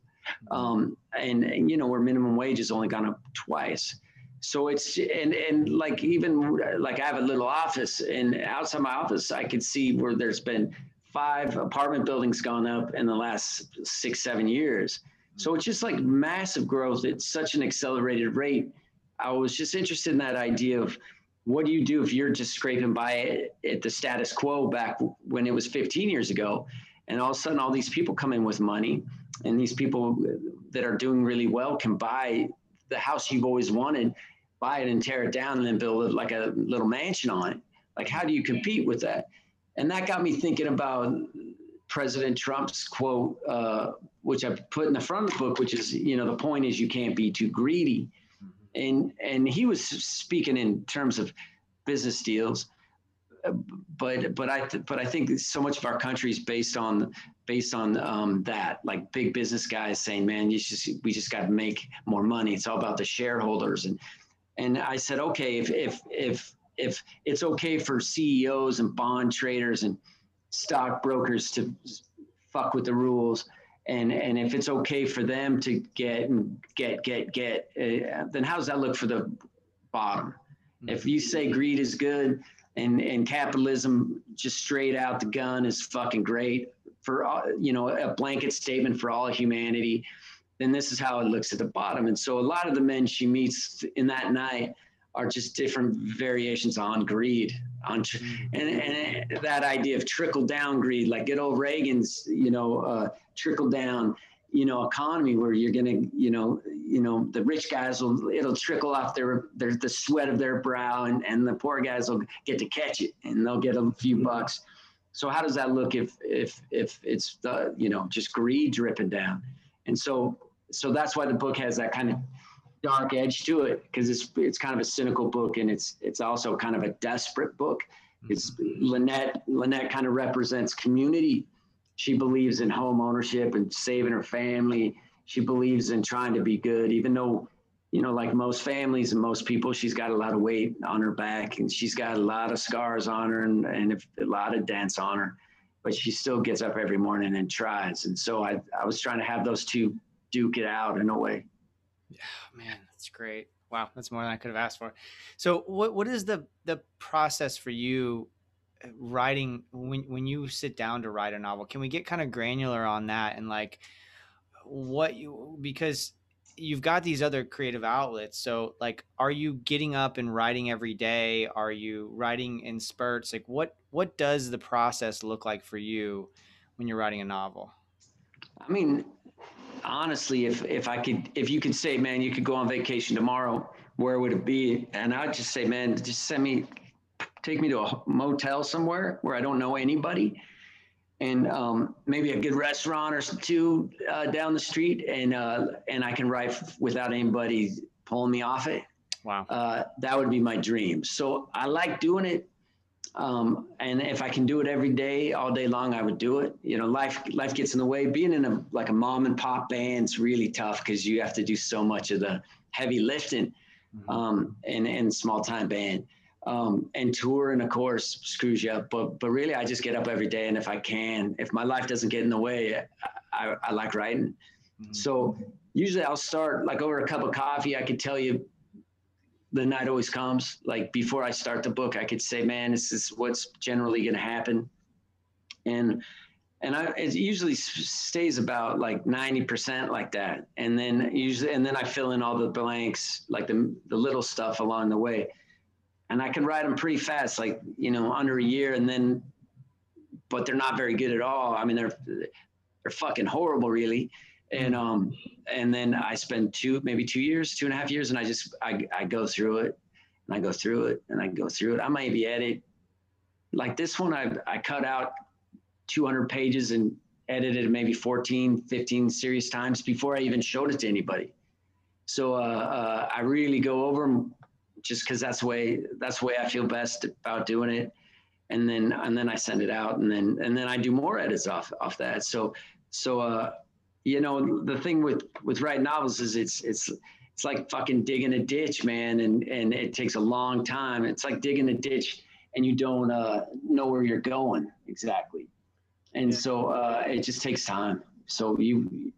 Um, and, and, you know, where minimum wage has only gone up twice. So it's, and, and like, even like I have a little office and outside my office, I could see where there's been five apartment buildings gone up in the last six, seven years. So it's just like massive growth at such an accelerated rate. I was just interested in that idea of what do you do if you're just scraping by at the status quo back when it was 15 years ago, and all of a sudden all these people come in with money and these people that are doing really well can buy the house you've always wanted, buy it and tear it down and then build like a little mansion on it. Like, how do you compete with that? And that got me thinking about President Trump's quote, uh, which I put in the front of the book, which is, you know, the point is you can't be too greedy. And and he was speaking in terms of business deals, but but I but I think so much of our country is based on based on um, that, like big business guys saying, "Man, you just we just got to make more money. It's all about the shareholders." And and I said, okay, if if if if it's okay for CEOs and bond traders and stockbrokers to fuck with the rules, and and if it's okay for them to get and get get get, uh, then how does that look for the bottom? If you say greed is good and and capitalism just straight out the gun is fucking great, for you know a blanket statement for all humanity then this is how it looks at the bottom and so a lot of the men she meets in that night are just different variations on greed on mm-hmm. and, and that idea of trickle down greed like good old reagan's you know uh, trickle down you know economy where you're gonna you know you know the rich guys will it'll trickle off their their the sweat of their brow and and the poor guys will get to catch it and they'll get a few bucks so how does that look if if if it's the you know just greed dripping down? And so so that's why the book has that kind of dark edge to it because it's it's kind of a cynical book and it's it's also kind of a desperate book It's mm-hmm. Lynette. Lynette kind of represents community. She believes in home ownership and saving her family. She believes in trying to be good, even though, you know, like most families and most people, she's got a lot of weight on her back and she's got a lot of scars on her and, and a lot of dents on her. But she still gets up every morning and tries. And so I, I was trying to have those two duke it out in a way. Yeah, man, that's great. Wow, that's more than I could have asked for. So, what what is the the process for you uh, writing when when you sit down to write a novel? Can we get kind of granular on that and like what you because you've got these other creative outlets. So, like, are you getting up and writing every day? Are you writing in spurts? Like, what what does the process look like for you when you're writing a novel? I mean, honestly, if if I could, if you could say, man, you could go on vacation tomorrow, where would it be? And I'd just say, man, just send me, take me to a motel somewhere where I don't know anybody, and um, maybe a good restaurant or two uh, down the street, and uh, and I can write without anybody pulling me off it. Wow. Uh, that would be my dream. So I like doing it um, and if I can do it every day, all day long, I would do it. You know, life life gets in the way. Being in a like a mom and pop band's really tough because you have to do so much of the heavy lifting, mm-hmm. um, and and small time band. Um, and touring, of course, screws you up. But but really, I just get up every day, and if I can, if my life doesn't get in the way, I, I, I like writing. Mm-hmm. So usually, I'll start like over a cup of coffee. I could tell you the night always comes. Like before I start the book, I could say, "Man, this is what's generally going to happen," and and I it usually stays about like ninety percent like that, and then usually and then I fill in all the blanks, like the the little stuff along the way, and I can write them pretty fast, like you know under a year, and then, but they're not very good at all. I mean, they're they're fucking horrible, really and um and then I spend two maybe two years, two and a half years, and I just I I go through it and I go through it and I go through it. I might be edit like this one. I I cut out 200 pages and edited maybe 14, 15 serious times before I even showed it to anybody. So uh, uh, I really go over them just because that's the way that's the way I feel best about doing it. And then and then I send it out and then and then I do more edits off off that. So so uh, you know the thing with with writing novels is it's it's it's like fucking digging a ditch man and and it takes a long time. It's like digging a ditch and you don't uh, know where you're going exactly. And so uh, it just takes time. So you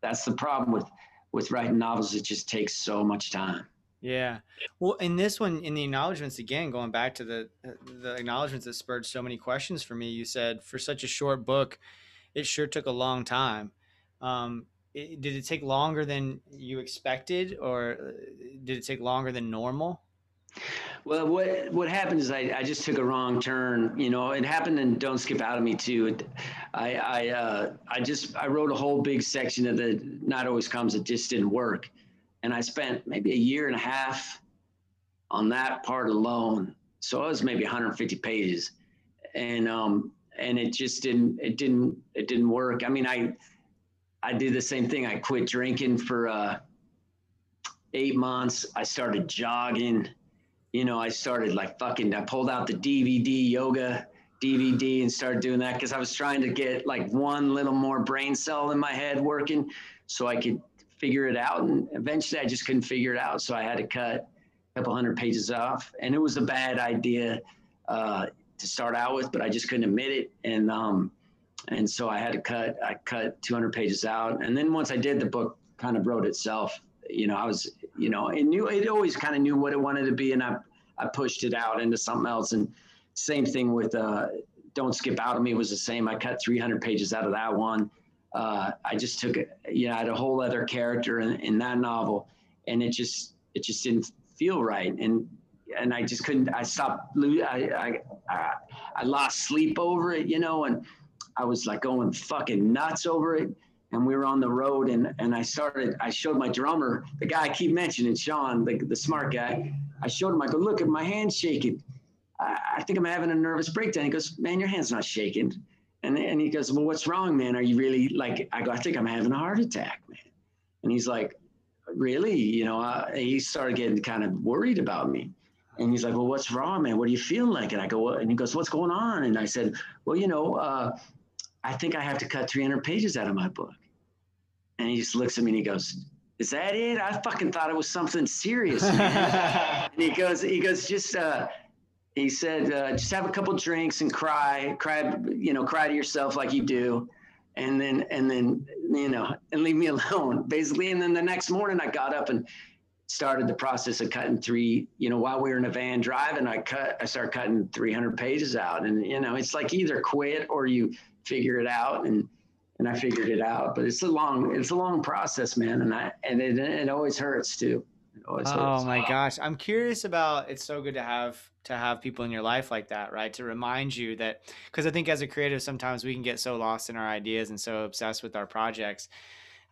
that's the problem with with writing novels. It just takes so much time. Yeah. Well in this one in the acknowledgments again going back to the the acknowledgments that spurred so many questions for me you said for such a short book it sure took a long time um, it, did it take longer than you expected, or uh, did it take longer than normal? Well, what what happened is I, I just took a wrong turn. You know, it happened and Don't Skip Out on Me too. I I uh, I just I wrote a whole big section of the Night Always Comes. It just didn't work, and I spent maybe a year and a half on that part alone. So it was maybe 150 pages, and um and it just didn't it didn't it didn't work. I mean, I I did the same thing. I quit drinking for uh, eight months. I started jogging. You know, I started like fucking, I pulled out the DVD yoga DVD and started doing that because I was trying to get like one little more brain cell in my head working so I could figure it out. And eventually I just couldn't figure it out. So I had to cut a couple hundred pages off. And it was a bad idea uh, to start out with, but I just couldn't admit it. And, um, and so I had to cut. I cut 200 pages out, and then once I did, the book kind of wrote itself. You know, I was, you know, it knew it always kind of knew what it wanted to be, and I I pushed it out into something else. And same thing with uh, Don't Skip Out on Me was the same. I cut 300 pages out of that one. Uh, I just took it. You know, I had a whole other character in, in that novel, and it just it just didn't feel right. And and I just couldn't. I stopped. I I I lost sleep over it, you know, and I was like going fucking nuts over it. And we were on the road, and and I started. I showed my drummer, the guy I keep mentioning, Sean, the, the smart guy. I showed him. I go, look at my hands shaking. I, I think I'm having a nervous breakdown. He goes, man, your hand's not shaking. And and he goes, well, what's wrong, man? Are you really like? I go, I think I'm having a heart attack, man. And he's like, really? You know, uh, he started getting kind of worried about me. And he's like, well, what's wrong, man? What are you feeling like? And I go, what? And he goes, what's going on? And I said, well, you know, uh, I think I have to cut 300 pages out of my book. And he just looks at me and he goes, is that it? I fucking thought it was something serious. man." and he goes, he goes, just, uh, he said, uh, just have a couple drinks and cry, cry, you know, cry to yourself like you do. And then, and then, you know, and leave me alone basically. And then the next morning I got up and started the process of cutting three, you know, while we were in a van driving, I cut, I started cutting 300 pages out and, you know, it's like either quit or you figure it out. And, and I figured it out, but it's a long, it's a long process, man. And I, and it, it always hurts too. It always Oh hurts. my gosh, I'm curious about. It's so good to have to have people in your life like that, right? To remind you that because I think as a creative, sometimes we can get so lost in our ideas and so obsessed with our projects.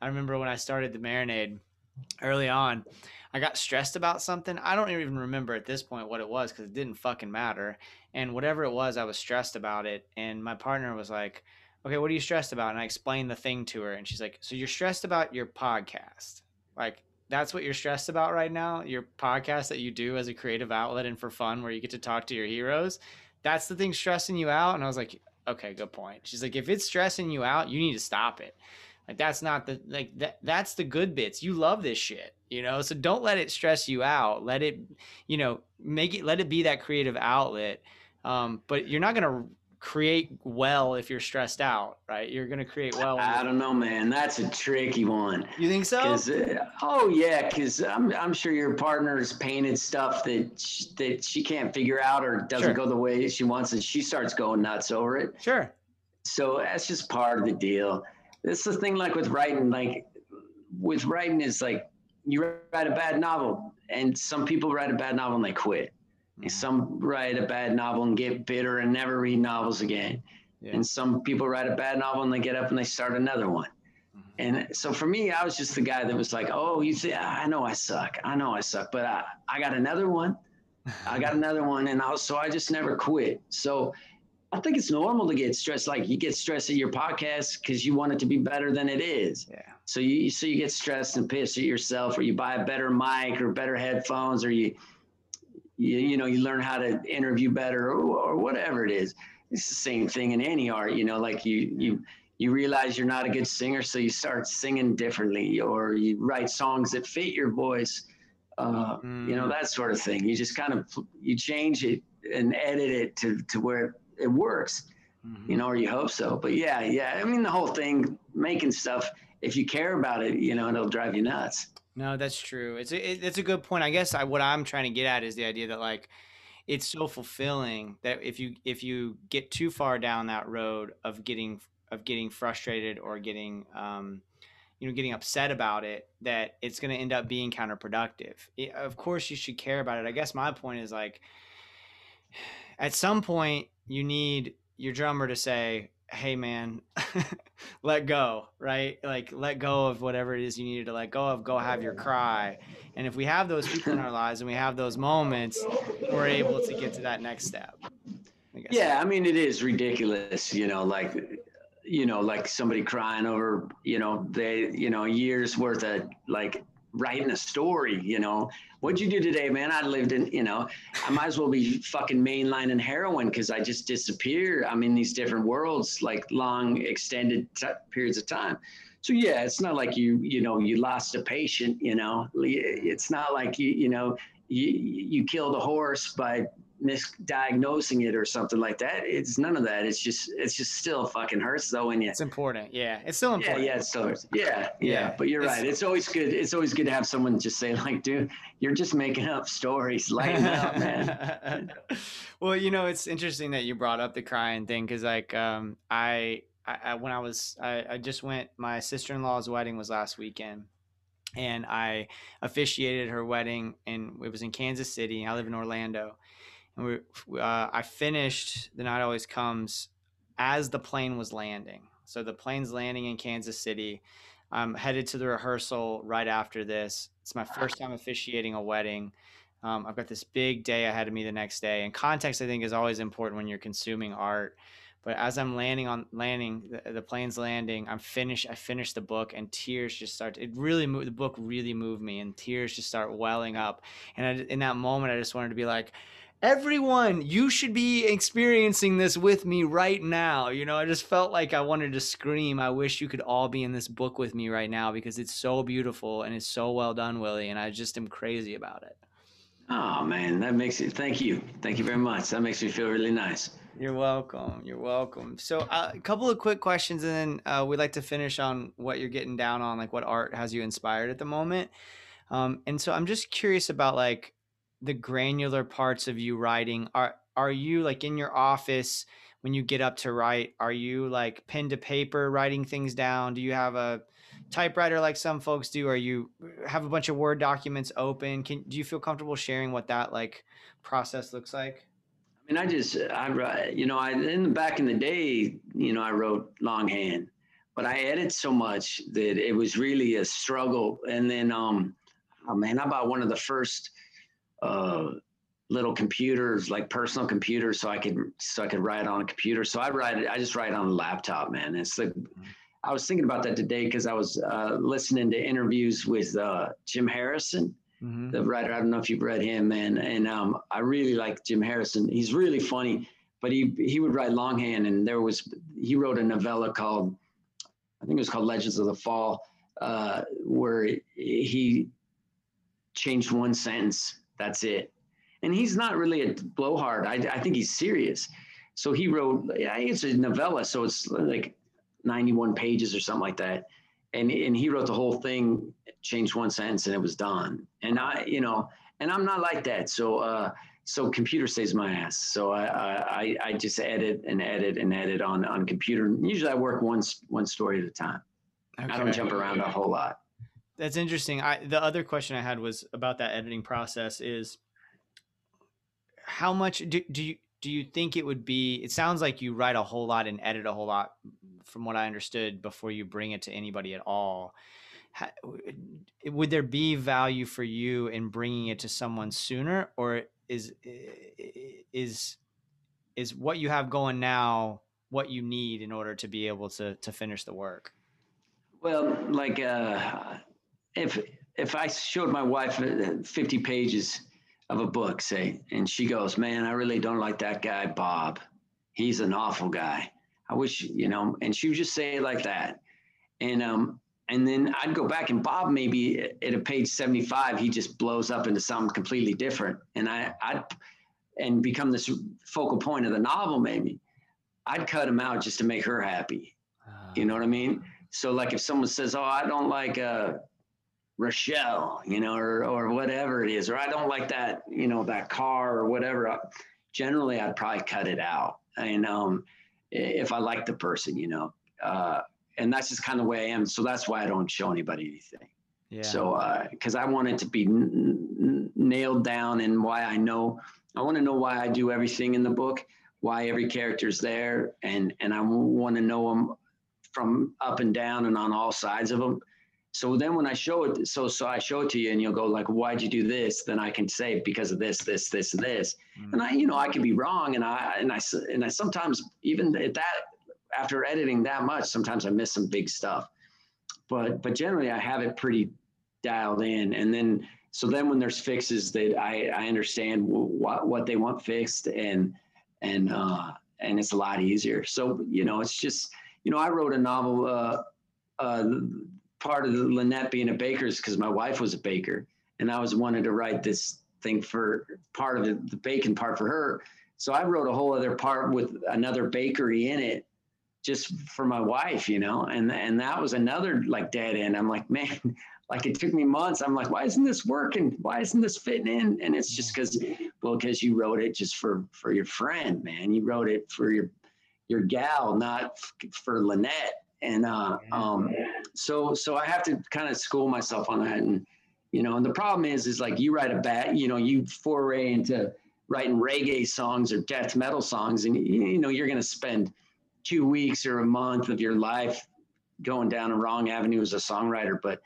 I remember when I started the marinade early on, I got stressed about something. I don't even remember at this point what it was because it didn't fucking matter. And whatever it was, I was stressed about it. And my partner was like, "Okay, what are you stressed about?" And I explained the thing to her, and she's like, "So you're stressed about your podcast?" Like that's what you're stressed about right now your podcast that you do as a creative outlet and for fun where you get to talk to your heroes that's the thing stressing you out and i was like okay good point she's like if it's stressing you out you need to stop it like that's not the like that that's the good bits you love this shit you know so don't let it stress you out let it you know make it let it be that creative outlet um, but you're not going to create well if you're stressed out right you're going to create well I don't know, man. That's a tricky one. you think so uh, oh yeah, because I'm I'm sure your partner's painted stuff that sh- that she can't figure out or doesn't Sure. go the way she wants, and she starts going nuts over it. sure So that's just part of the deal. This is the thing, like with writing, like with writing is like you write a bad novel, and some people write a bad novel and they quit. And some write a bad novel and get bitter and never read novels again. Yeah. And some people write a bad novel and they get up and they start another one. Mhm. And so for me, I was just the guy that was like, oh, you say, I know I suck. I know I suck, but I, I got another one. I got another one. And I was, so I just never quit. So I think it's normal to get stressed. Like you get stressed at your podcast because you want it to be better than it is. yeah So you so you get stressed and pissed at yourself, or you buy a better mic or better headphones, or you you, you know you learn how to interview better, or, or whatever it is. It's the same thing in any art, you know. Like you you you realize you're not a good singer, so you start singing differently, or you write songs that fit your voice. Uh, You know Mm. that sort of thing. You just kind of you change it and edit it to to where it works Mhm. you know, or you hope so. But yeah, yeah. I mean, the whole thing, making stuff. If you care about it, you know, it'll drive you nuts. No, that's true. It's a, it, it's a good point. I guess I, what I'm trying to get at is the idea that like it's so fulfilling that if you if you get too far down that road of getting of getting frustrated or getting um, you know getting upset about it, that it's going to end up being counterproductive. It- of course, you should care about it. I guess my point is like at some point you need your drummer to say, "Hey, man." let go, right? Like let go of whatever it is you needed to let go of. Go have your cry. And if we have those people in our lives and we have those moments, we're able to get to that next step. I. Yeah, I mean, it is ridiculous, you know, like, you know, like somebody crying over, you know, they, you know, years worth of like writing a story, you know, what'd you do today, man? I lived in, you know, I might as well be fucking mainlining heroin because I just disappear. I'm in these different worlds, like long extended t- periods of time. So yeah, it's not like you, you know, you lost a patient, you know, it's not like you, you know, you, you killed a horse by misdiagnosing it or something like that. It's none of that. It's just it's just still fucking hurts though when you It's important. Yeah. It's still yeah, important. yeah, it still hurts. Yeah, yeah, Yeah, But you're it's- right. It's always good. It's always good to have someone just say like, dude, you're just making up stories. Lighten up, man. well, you know, it's interesting that you brought up the crying thing because, like, um, I, I, I, when I was, I, I just went. My sister in law's wedding was last weekend, and I officiated her wedding, and it was in Kansas City. I live in Orlando, and we, uh, I finished. The night always comes as the plane was landing. So the plane's landing in Kansas City. I'm headed to the rehearsal right after this. It's my first time officiating a wedding. Um, I've got this big day ahead of me the next day, and context I think is always important when you're consuming art. But as I'm landing on landing, the, the plane's landing. I'm finished. I finished the book, and tears just start. It really moved. The book really moved me, and tears just start welling up. And I, in that moment, I just wanted to be like, everyone, you should be experiencing this with me right now. You know, I just felt like I wanted to scream. I wish you could all be in this book with me right now because it's so beautiful and it's so well done, Willy. And I just am crazy about it. Oh man, that makes it. Thank you, thank you very much. That makes me feel really nice. You're welcome. You're welcome. So, uh, a couple of quick questions, and then uh, we'd like to finish on what you're getting down on, like what art has you inspired at the moment. Um, and so, I'm just curious about like the granular parts of you writing. Are are you like in your office when you get up to write? Are you like pen to paper writing things down? Do you have a typewriter like some folks do? Are you have a bunch of Word documents open? Can do you feel comfortable sharing what that like process looks like? I mean, I just I write, you know, I in the back in the day, you know, I wrote longhand, but I edit so much that it was really a struggle. And then, um, oh man, I bought one of the first uh, little computers, like personal computers, so I could so I could write on a computer. So I write, I just write on a laptop, man. It's like I was thinking about that today because I was uh, listening to interviews with uh, Jim Harrison, mm-hmm. the writer. I don't know if you've read him, man. And um, I really like Jim Harrison. He's really funny, but he he would write longhand, and there was he wrote a novella called I think it was called Legends of the Fall, uh, where he changed one sentence. That's it. And he's not really a blowhard. I, I think he's serious. So he wrote, I think it's a novella. So it's like 91 pages or something like that. And, and he wrote the whole thing, changed one sentence and it was done. And I, you know, and I'm not like that. So, uh, so computer saves my ass. So I, I, I just edit and edit and edit on, on computer. Usually I work one, one story at a time. Okay. I don't jump around a whole lot. That's interesting. I, the other question I had was about that editing process is how much do, do you, do you think it would be it sounds like you write a whole lot and edit a whole lot from what i understood before you bring it to anybody at all would there be value for you in bringing it to someone sooner or is is is what you have going now what you need in order to be able to to finish the work well like uh if if i showed my wife uh, 50 pages of a book, say, and she goes, Man, I really don't like that guy, Bob. He's an awful guy. I wish, you know, and she would just say it like that. And um, and then I'd go back and Bob maybe at a page 75, he just blows up into something completely different. And I I'd and become this focal point of the novel, maybe. I'd cut him out just to make her happy. Uh, you know what I mean? So like if someone says, Oh, I don't like uh Rochelle, you know, or or whatever it is, or I don't like that, you know, that car or whatever. Generally, I'd probably cut it out. And um, if I like the person, you know, uh, and that's just kind of the way I am. So that's why I don't show anybody anything. Yeah. So because uh, I want it to be n- n- nailed down and why I know I want to know why I do everything in the book, why every character's there, and and I want to know them from up and down and on all sides of them so then when I show it, so so I show it to you, and you'll go like, "Why'd you do this?" Then I can say because of this, this, this, this. Mm-hmm. And I, you know, I could be wrong, and I and I and I sometimes even at that after editing that much, sometimes I miss some big stuff. But but generally, I have it pretty dialed in, and then so then when there's fixes that I I understand what what they want fixed, and and uh, and it's a lot easier. So you know, it's just you know, I wrote a novel. Uh, uh, part of the Lynette being a baker is because my wife was a baker, and I was wanted to write this thing for part of the, the bacon part for her. So I wrote a whole other part with another bakery in it, just for my wife, you know, and and that was another like dead end. I'm like, man, like it took me months. I'm like, why isn't this working? Why isn't this fitting in? And it's just because, well, because you wrote it just for for your friend, man. You wrote it for your your gal, not f- for Lynette and uh, um, so so I have to kind of school myself on that. And you know, and the problem is, is like you write a bat, you know, you foray into writing reggae songs or death metal songs, and you know, you're going to spend two weeks or a month of your life going down a wrong avenue as a songwriter. But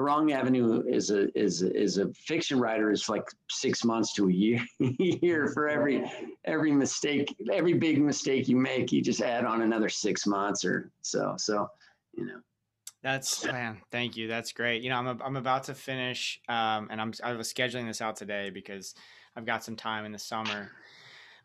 wrong avenue is a is a, is a fiction writer is like six months to a year year for every every mistake every big mistake you make you just add on another six months or so so you know That's man, thank you. That's great. You know, I'm a, I'm about to finish, um, and I'm I was scheduling this out today because I've got some time in the summer.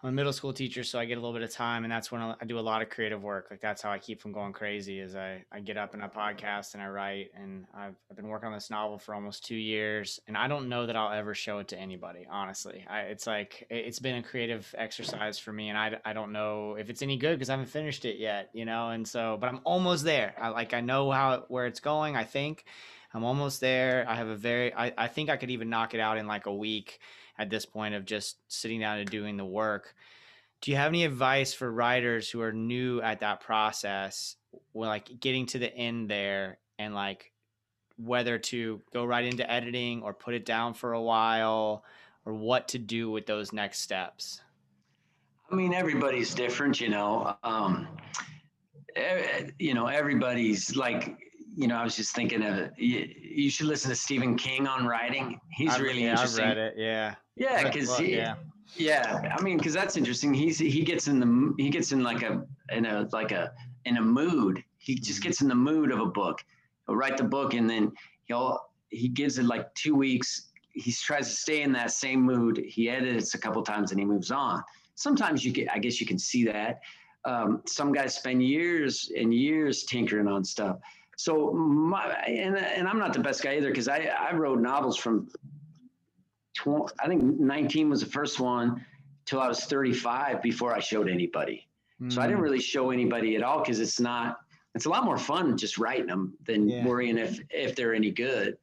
I'm a middle school teacher, so I get a little bit of time, and that's when I do a lot of creative work. Like that's how I keep from going crazy. Is I I get up and I podcast and I write, and I've I've been working on this novel for almost two years, and I don't know that I'll ever show it to anybody. Honestly, I, it's like it- it's been a creative exercise for me, and I I don't know if it's any good because I haven't finished it yet, you know. And so, but I'm almost there. I like I know how where it's going. I think I'm almost there. I have a very I I think I could even knock it out in like a week at this point of just sitting down and doing the work. Do you have any advice for writers who are new at that process, when like getting to the end there and like whether to go right into editing or put it down for a while or what to do with those next steps? I mean, everybody's different, you know. Um, you know, everybody's like, you know, I was just thinking of you, you should listen to Stephen King on writing. He's I've- really yeah, interesting. I've read it. Yeah. Yeah, because he, yeah. yeah, I mean, because that's interesting. He's he gets in the he gets in like a in a like a in a mood. He just gets in the mood of a book. He'll write the book and then he'll he gives it like two weeks. He tries to stay in that same mood. He edits a couple times and he moves on. Sometimes you get, I guess you can see that. Um, some guys spend years and years tinkering on stuff. So my and and I'm not the best guy either because I I wrote novels from 20, I think 19 was the first one till I was 35 before I showed anybody. So I didn't Mm. really show anybody at all because it's not. It's a lot more fun just writing them than Yeah. worrying if if they're any good.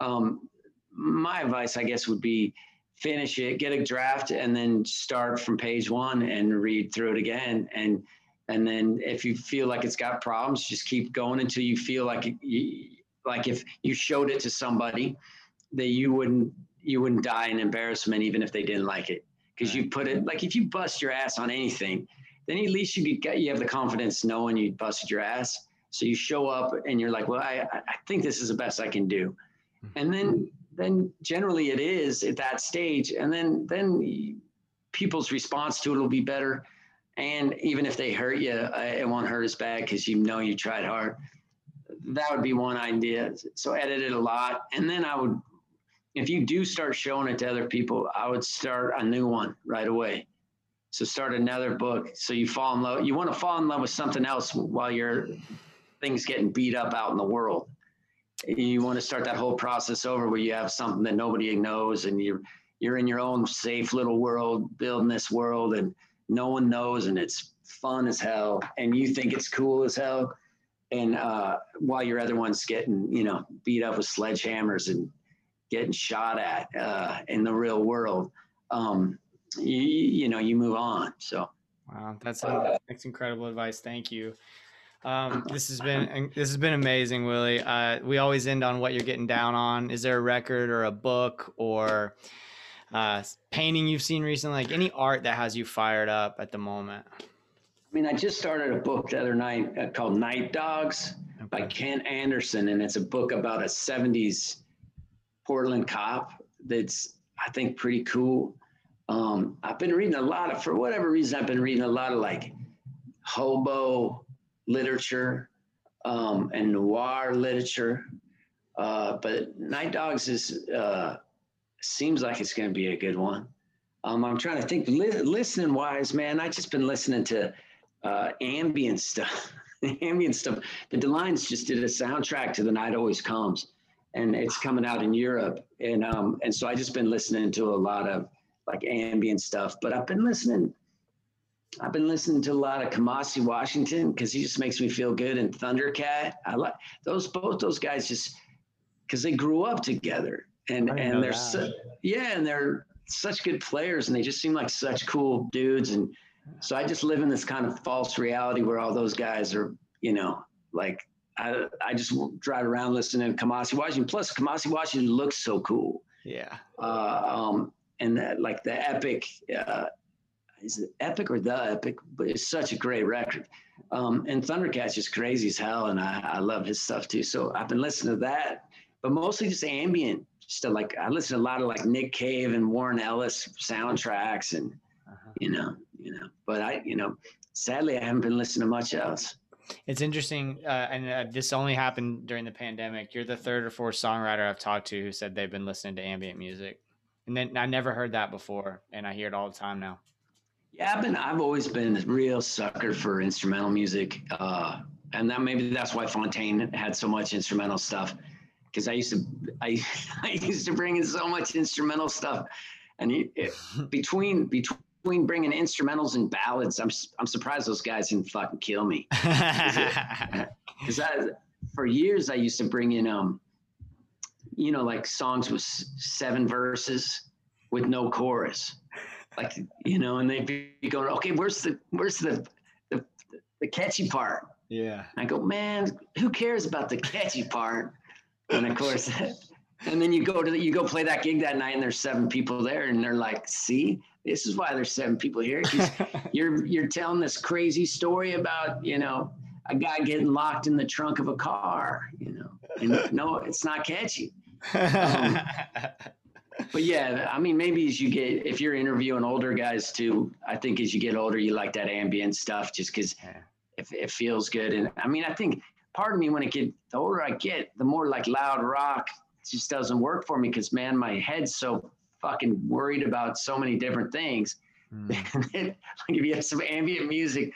Um, my advice, I guess, would be finish it, get a draft, and then start from page one and read through it again. And and then if you feel like it's got problems, just keep going until you feel like you, like if you showed it to somebody that you wouldn't you wouldn't die in embarrassment even if they didn't like it. Because you put it like if you bust your ass on anything then at least you get you have the confidence knowing you busted your ass. So you show up and you're like well i i think this is the best i can do. Mm-hmm. And then then generally it is at that stage. And then then people's response to it will be better and even if they hurt you uh, it won't hurt as bad because you know you tried hard that would be one idea so edit it a lot and then i would if you do start showing it to other people, I would start a new one right away. So start another book. So you fall in love. You want to fall in love with something else while your things getting beat up out in the world. You want to start that whole process over where you have something that nobody knows and you're you're in your own safe little world, building this world and no one knows and it's fun as hell and you think it's cool as hell. And uh, while your other one's getting, you know, beat up with sledgehammers and getting shot at uh, in the real world, um, you, you know, you move on. So Wow, that's that's incredible advice. Thank you. Um, this has been this has been amazing, Willy. Uh, we always end on what you're getting down on. Is there a record or a book or uh, painting you've seen recently? Like any art that has you fired up at the moment? I mean, I just started a book the other night uh, called Night Dogs by Kent Anderson, and it's a book about a 70s Portland cop that's, I think, pretty cool. Um, I've been reading a lot of, for whatever reason, I've been reading a lot of like hobo literature um, and noir literature. Uh, but Night Dogs is, uh, seems like it's going to be a good one. Um, I'm trying to think, li- listening wise, man, I just been listening to uh, ambient stuff, ambient stuff. The Delines just did a soundtrack to The Night Always Comes, and it's coming out in Europe. And um, and so I just been listening to a lot of like ambient stuff. But I've been listening. I've been listening to a lot of Kamasi Washington because he just makes me feel good. And Thundercat, I like those both those guys just because they grew up together and and they're so, yeah and they're such good players and they just seem like such cool dudes and so I just live in this kind of false reality where all those guys are you know like I I just drive around listening to Kamasi Washington. Plus Kamasi Washington looks so cool. Yeah, uh, um, and that, like the epic uh, is it epic or the epic? But it's such a great record. Um, and thundercat's just crazy as hell and I, I love his stuff too. So i've been listening to that but mostly just ambient stuff. Like I listen to a lot of like Nick Cave and Warren Ellis soundtracks, and Uh-huh. you know, you know. But I, you know, sadly, I haven't been listening to much else. It's interesting, uh, and uh, this only happened during the pandemic. You're the third or fourth songwriter I've talked to who said they've been listening to ambient music, and then I never heard that before, and I hear it all the time now. Yeah, I've been. I've always been a real sucker for instrumental music, uh, and that maybe that's why Fontaine had so much instrumental stuff. Because I used to, I, I used to bring in so much instrumental stuff, and it, between between bringing instrumentals and ballads, I'm I'm surprised those guys didn't fucking kill me. Because for years, I used to bring in um, you know, like songs with seven verses with no chorus like you know, and they'd be going, okay, where's the where's the the, the catchy part? yeah. And I go, man, who cares about the catchy part? And of course, and then you go to the, you go play that gig that night, and there's seven people there, and they're like, see, this is why there's seven people here. you're you're telling this crazy story about you know a guy getting locked in the trunk of a car, you know, and no, it's not catchy. Um, But yeah, I mean, maybe as you get, if you're interviewing older guys too, I think as you get older, you like that ambient stuff just because it feels good. And I mean, I think part of me, when it get, the older I get, the more like loud rock just doesn't work for me because man, my head's so fucking worried about so many different things. Mm. like if you have some ambient music,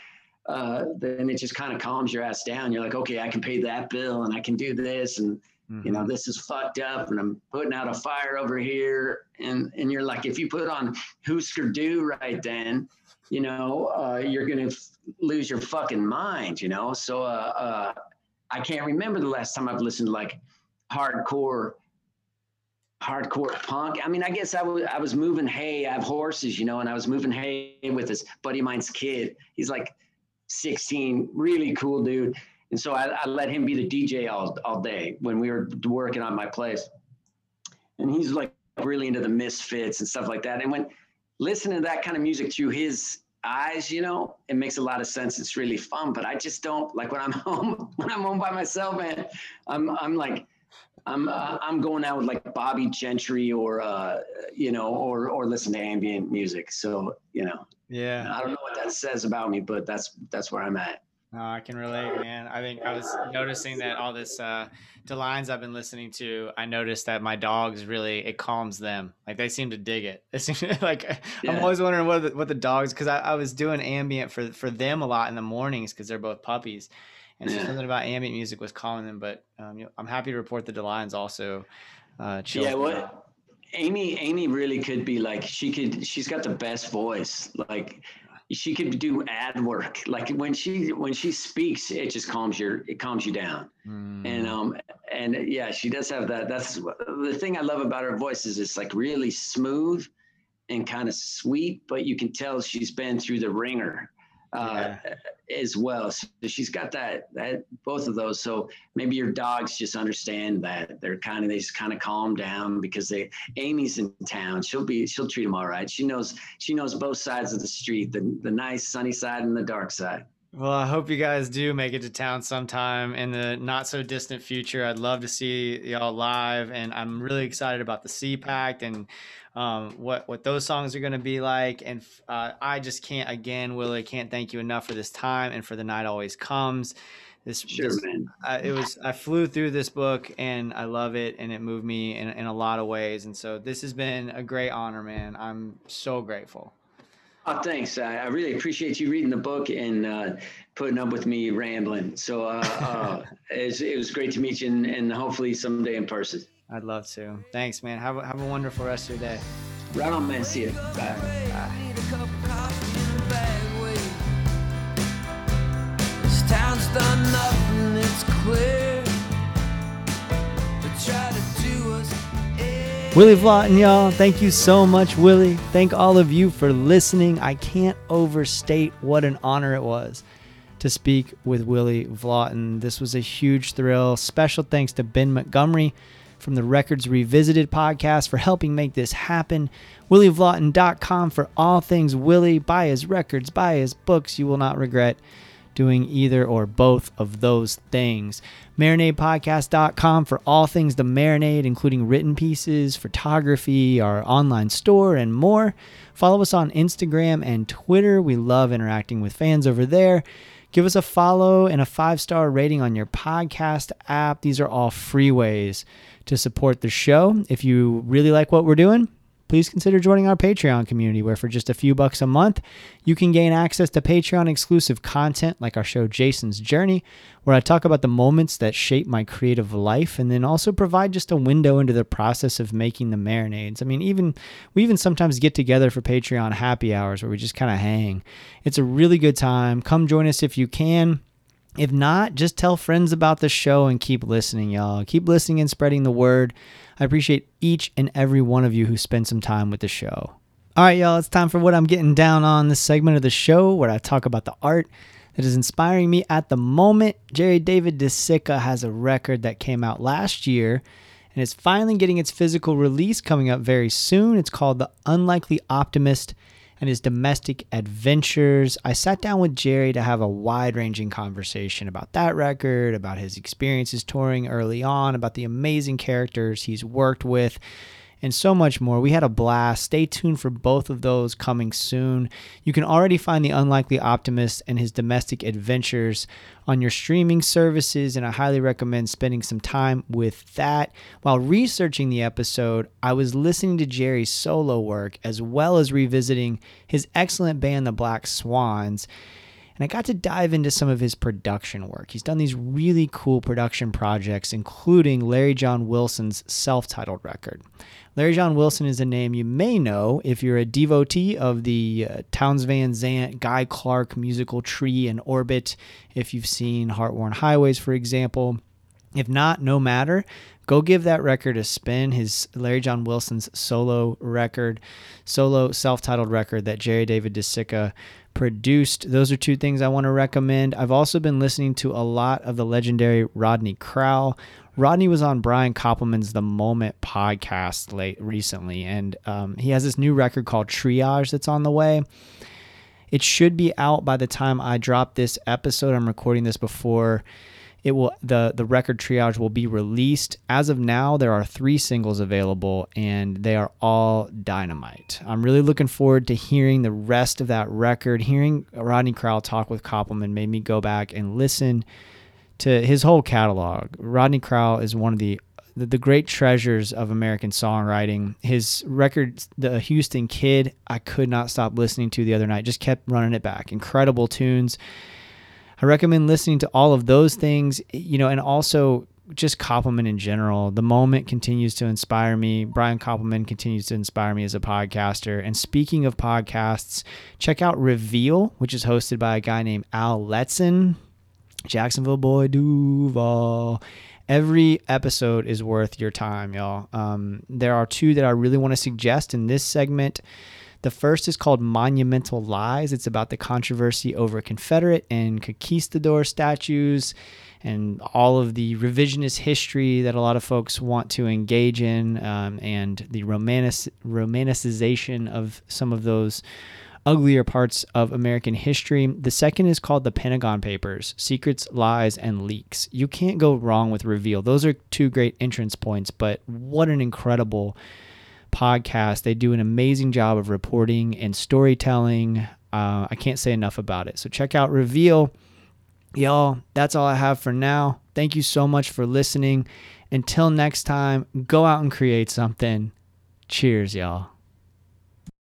uh, then it just kind of calms your ass down. You're like, okay, I can pay that bill and I can do this and you know this is fucked up and i'm putting out a fire over here and and you're like if you put on Hüsker Dü right then you know uh, you're gonna f- lose your fucking mind you know so uh, uh, i can't remember the last time i've listened to like hardcore hardcore punk i mean i guess i was i was moving hay i have horses you know and i was moving hay with this buddy of mine's kid he's like 16 really cool dude and so I, I let him be the DJ all, all day when we were working on my place. And he's like really into the misfits and stuff like that. And when listening to that kind of music through his eyes, you know, it makes a lot of sense. It's really fun. But I just don't like when I'm home, when I'm home by myself, man, I'm I'm like I'm uh, I'm going out with like Bobbie Gentry or uh, you know, or or listen to ambient music. So, you know, Yeah. I don't know what that says about me, but that's that's where I'm at. No, I can relate, man. I think I was noticing that all this uh the Delines I've been listening to, I noticed that my dogs really it calms them. Like they seem to dig it. It seems like I'm always wondering what the, what the dogs because I, I was doing ambient for for them a lot in the mornings because they're both puppies, and so Yeah. something about ambient music was calming them. But um, you know, I'm happy to report that the Delines also uh, chills Yeah, what Amy Amy really could be like she could she's got the best voice. Like she could do ad work. Like when she when she speaks, it just calms your it calms you down. Mm. And um and yeah, she does have that. That's the thing I love about her voice is it's like really smooth and kind of sweet, but you can tell she's been through the ringer uh, as well. So she's got that that both of those. So maybe your dogs just understand that they're kind of they just kind of calm down because they Amy's in town. She'll be she'll treat them all right. She knows she knows both sides of the street, the the nice sunny side and the dark side. Well, I hope you guys do make it to town sometime in the not so distant future. I'd love to see y'all live, and I'm really excited about the C Pact and um, what what those songs are going to be like. And uh, I just can't again, Willy, can't thank you enough for this time and for the night always comes. This, Sure, this man. uh, it was I flew through this book and I love it and it moved me in, in a lot of ways. And so this has been a great honor, man. I'm so grateful. Oh, thanks. I, I really appreciate you reading the book and uh, putting up with me rambling. So uh, uh, it, was, it was great to meet you and, and hopefully someday in person. I'd love to. Thanks, man. Have a, have a wonderful rest of your day. Right on, man. See you. Bye. Need a cup of coffee and a bag weight. This town's done nothing, it's clear. They try to do us in. Willy Vlautin, y'all. Thank you so much, Willy. Thank all of you for listening. I can't overstate what an honor it was to speak with Willy Vlautin. This was a huge thrill. Special thanks to Ben Montgomery from the Records Revisited podcast for helping make this happen. WillyVlautin.com for all things Willy. Buy his records, buy his books. You will not regret doing either or both of those things. MarinadePodcast.com for all things The Marinade, including written pieces, photography, our online store, and more. Follow us on Instagram and Twitter. We love interacting with fans over there. Give us a follow and a five star rating on your podcast app. These are all free ways to support the show. If you really like what we're doing, please consider joining our Patreon community, where for just a few bucks a month, you can gain access to Patreon exclusive content like our show Jason's Journey, where I talk about the moments that shape my creative life and then also provide just a window into the process of making the marinades. I mean, even we even sometimes get together for Patreon happy hours where we just kind of hang. It's a really good time. Come join us if you can. If not, just tell friends about the show and keep listening, y'all. Keep listening and spreading the word. I appreciate each and every one of you who spend some time with the show. All right, y'all, it's time for what I'm getting down on this segment of the show where I talk about the art that is inspiring me at the moment. Jerry David DeCicca has a record that came out last year and it's finally getting its physical release coming up very soon. It's called The Unlikely Optimist and his domestic adventures. I sat down with Jerry to have a wide ranging conversation about that record, about his experiences touring early on, about the amazing characters he's worked with and so much more. We had a blast. Stay tuned for both of those coming soon. You can already find The Unlikely Optimist and his domestic adventures on your streaming services, and I highly recommend spending some time with that. While researching the episode, I was listening to Jerry's solo work as well as revisiting his excellent band, The Black Swans and I got to dive into some of his production work. He's done these really cool production projects, including Larry John Wilson's self titled record. Larry John Wilson is a name you may know if you're a devotee of the uh, Townes Van Zandt, Guy Clark musical tree and orbit, if you've seen Heartworn Highways, for example. If not, no matter. Go give that record a spin. His Larry John Wilson's solo record, solo self titled record that Jerry David DeCicca produced. Those are two things I want to recommend. I've also been listening to a lot of the legendary Rodney Crowell. Rodney was on Brian Koppelman's The Moment podcast late recently, and um, he has this new record called Triage that's on the way. It should be out by the time I drop this episode. I'm recording this before it will the the record triage will be released as of now there are three singles available and they are all dynamite i'm really looking forward to hearing the rest of that record hearing rodney crowell talk with koppelman made me go back and listen to his whole catalog rodney crowell is one of the the, the great treasures of American songwriting. His record, The Houston Kid, I could not stop listening to the other night. Just kept running it back. Incredible tunes. I recommend listening to all of those things, you know, and also just Koppelman in general. The moment continues to inspire me. Brian Koppelman continues to inspire me as a podcaster. And speaking of podcasts, check out Reveal, which is hosted by a guy named Al Letson, Jacksonville boy Duval. Every episode is worth your time, y'all. Um, there are two that I really want to suggest in this segment. The first is called Monumental Lies. It's about the controversy over Confederate and conquistador statues and all of the revisionist history that a lot of folks want to engage in um, and the romantic- romanticization of some of those uglier parts of American history. The second is called The Pentagon Papers Secrets, Lies, and Leaks. You can't go wrong with Reveal. Those are two great entrance points, but what an incredible podcast. They do an amazing job of reporting and storytelling. Uh, I can't say enough about it. So check out Reveal. Y'all, that's all I have for now. Thank you so much for listening. Until next time, go out and create something. Cheers, y'all.